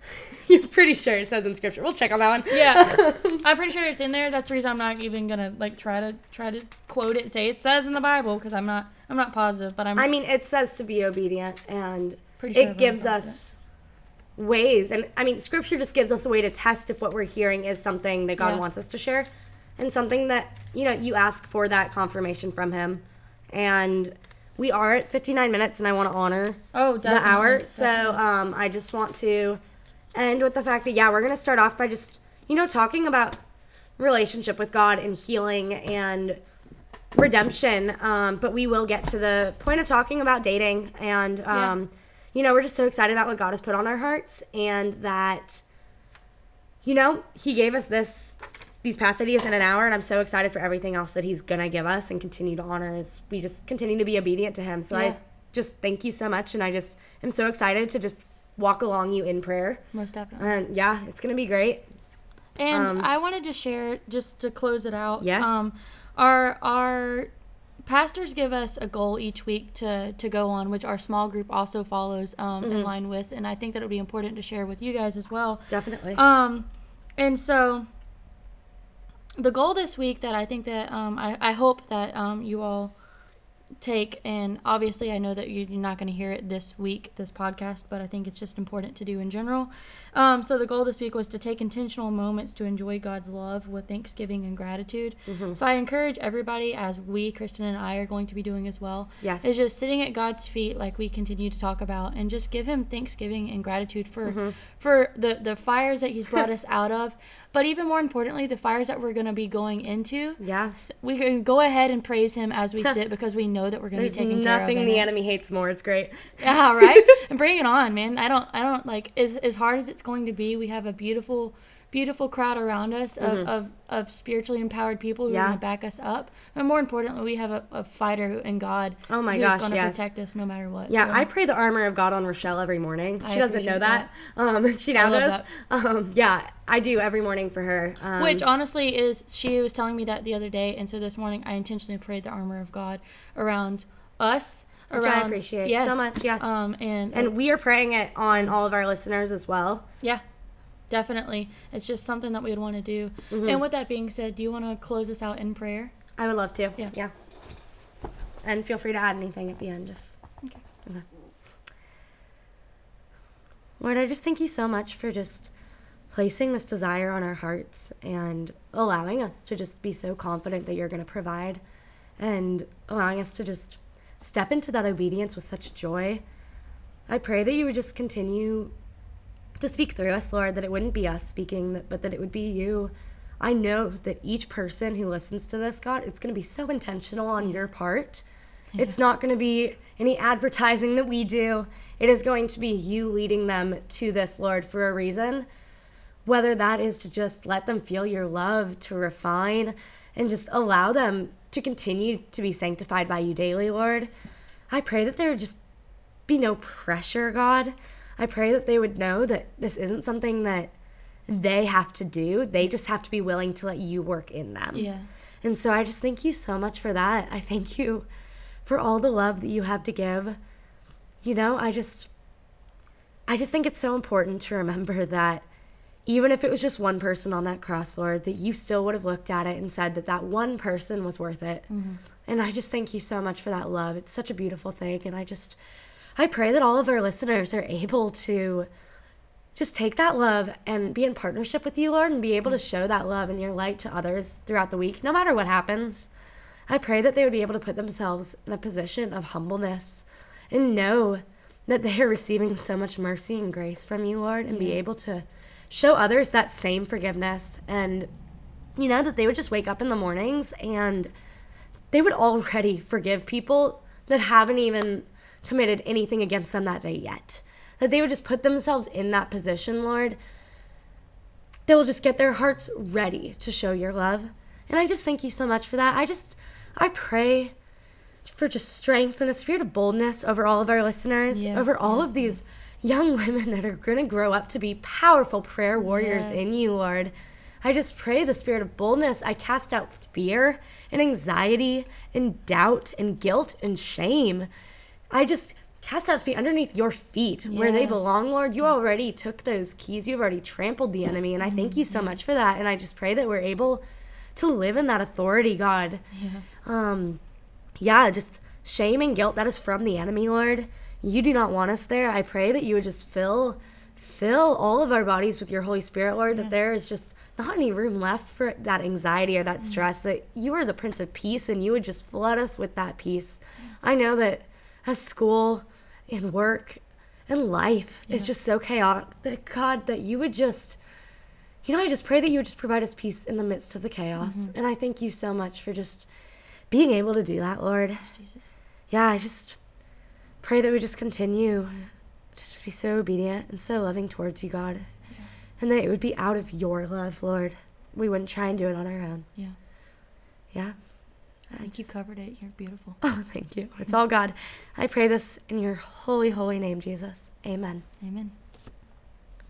S2: [laughs]
S1: You're pretty sure it says in scripture. We'll check on that one.
S2: Yeah. [laughs] I'm pretty sure it's in there. That's the reason I'm not even gonna like try to try to quote it and say it says in the Bible because I'm not I'm not positive, but I'm
S1: I mean, it says to be obedient, and
S2: pretty sure
S1: it
S2: I'm
S1: gives us ways. And I mean, scripture just gives us a way to test if what we're hearing is something that God
S2: Yeah.
S1: wants us to share, and something that you know you ask for that confirmation from Him. And we are at 59 minutes, and I want to honor
S2: oh
S1: the hour.
S2: definitely,
S1: So um, I just want to end with the fact that yeah, we're gonna start off by just you know talking about relationship with God and healing and redemption. Um, but we will get to the point of talking about dating. And, um, yeah. you know, we're just so excited about what God has put on our hearts and that, you know, He gave us this. These past ideas in an hour, and I'm so excited for everything else that he's gonna give us and continue to honor as we just continue to be obedient to him. So yeah. I just thank you so much, and I just am so excited to just walk along you in prayer.
S2: Most definitely.
S1: And yeah, it's gonna be great.
S2: And um, I wanted to share just to close it out.
S1: Yes.
S2: Um, our our pastors give us a goal each week to to go on, which our small group also follows um, mm-hmm. in line with, and I think that it would be important to share with you guys as well.
S1: Definitely.
S2: Um, and so the goal this week that I think that um, I, I hope that um, you all take and obviously i know that you're not going to hear it this week this podcast but i think it's just important to do in general. Um, so the goal this week was to take intentional moments to enjoy god's love with thanksgiving and gratitude. Mm-hmm. so i encourage everybody as we kristen and i are going to be doing as well
S1: yes.
S2: is just sitting at god's feet like we continue to talk about and just give him thanksgiving and gratitude for mm-hmm. for the the fires that he's brought us out of. But even more importantly the fires that we're going to be going into
S1: yes.
S2: we can go ahead and praise him as we [laughs] sit because we know know that we're going to be taking care of.
S1: There's nothing the enemy hates more. It's great. [laughs]
S2: Yeah, right. and [laughs] bring it on, man. I don't, I don't like as as hard as it's going to be. We have a beautiful, beautiful crowd around us of mm-hmm. of, of spiritually empowered people who yeah. are going to back us up. And more importantly, we have a, a fighter in God.
S1: Oh my
S2: who's
S1: gosh,
S2: going to
S1: yes.
S2: protect us no matter what.
S1: Yeah, so. I pray the armor of God on Rochelle every morning. She I doesn't know that. that. Um, [laughs] she now does. Um, yeah, I do every morning for her. Um,
S2: Which honestly is, she was telling me that the other day, and so this morning I intentionally prayed the armor of God around us.
S1: Which
S2: around,
S1: I appreciate yes, so much. Yes.
S2: Um, and
S1: and we are praying it on all of our listeners as well.
S2: Yeah. Definitely. It's just something that we would want to do. Mm-hmm. And with that being said, do you want to close us out in prayer?
S1: I would love to.
S2: Yeah.
S1: Yeah. And feel free to add anything at the end if.
S2: Okay. Okay.
S1: Lord, I just thank you so much for just placing this desire on our hearts and allowing us to just be so confident that you're going to provide and allowing us to just step into that obedience with such joy. I pray that you would just continue to speak through us, Lord, that it wouldn't be us speaking, but that it would be you. I know that each person who listens to this, God, it's going to be so intentional on your part. Yeah. It's not going to be any advertising that we do. It is going to be you leading them to this, Lord, for a reason. Whether that is to just let them feel your love, to refine, and just allow them to continue to be sanctified by you daily, Lord. I pray that there would just be no pressure, God. I pray that they would know that this isn't something that they have to do. They just have to be willing to let you work in them.
S2: Yeah.
S1: And so I just thank you so much for that. I thank you for all the love that you have to give. You know, I just I just think it's so important to remember that even if it was just one person on that cross, Lord, that you still would have looked at it and said that that one person was worth it. Mm-hmm. And I just thank you so much for that love. It's such a beautiful thing. And I just, I pray that all of our listeners are able to just take that love and be in partnership with you, Lord, and be able to mm. show that love and your light to others throughout the week, no matter what happens. I pray that they would be able to put themselves in a position of humbleness and know that they are receiving so much mercy and grace from you, Lord, and yeah. be able to show others that same forgiveness and you know that they would just wake up in the mornings and they would already forgive people that haven't even committed anything against them that day yet. That they would just put themselves in that position, Lord. They will just get their hearts ready to show your love. And I just thank you so much for that. I just, I pray for just strength and a spirit of boldness over all of our listeners, yes, over all yes, of these yes young [laughs] women that are going to grow up to be powerful prayer warriors in you, Lord. I just pray the spirit of boldness. I cast out fear and anxiety and doubt and guilt and shame. I just cast out be underneath your feet yes. where they belong, Lord. You already took those keys. You've already trampled the enemy. And I thank you so mm-hmm. much for that. And I just pray that we're able to live in that authority, God.
S2: Yeah.
S1: Um, yeah, just shame and guilt that is from the enemy, Lord you do not want us there. I pray that you would just fill fill all of our bodies with your Holy Spirit, Lord, yes. that there is just not any room left for that anxiety or that mm. stress, that you are the Prince of Peace and you would just flood us with that peace. I know that as school and work and life yeah. is just so chaotic, that God, that you would just you know, I just pray that you would just provide us peace in the midst of the chaos.
S2: Mhm.
S1: And I thank you so much for just being able to do that, Lord.
S2: Jesus.
S1: Yeah, I just pray that we just continue to just be so obedient and so loving towards you, God. And that it would be out of your love, Lord. We wouldn't try and do it on our own.
S2: Yeah.
S1: Yeah.
S2: I think you covered it. You're beautiful.
S1: Oh, thank you. It's all God. I pray this in your holy, holy name, Jesus. Amen.
S2: Amen.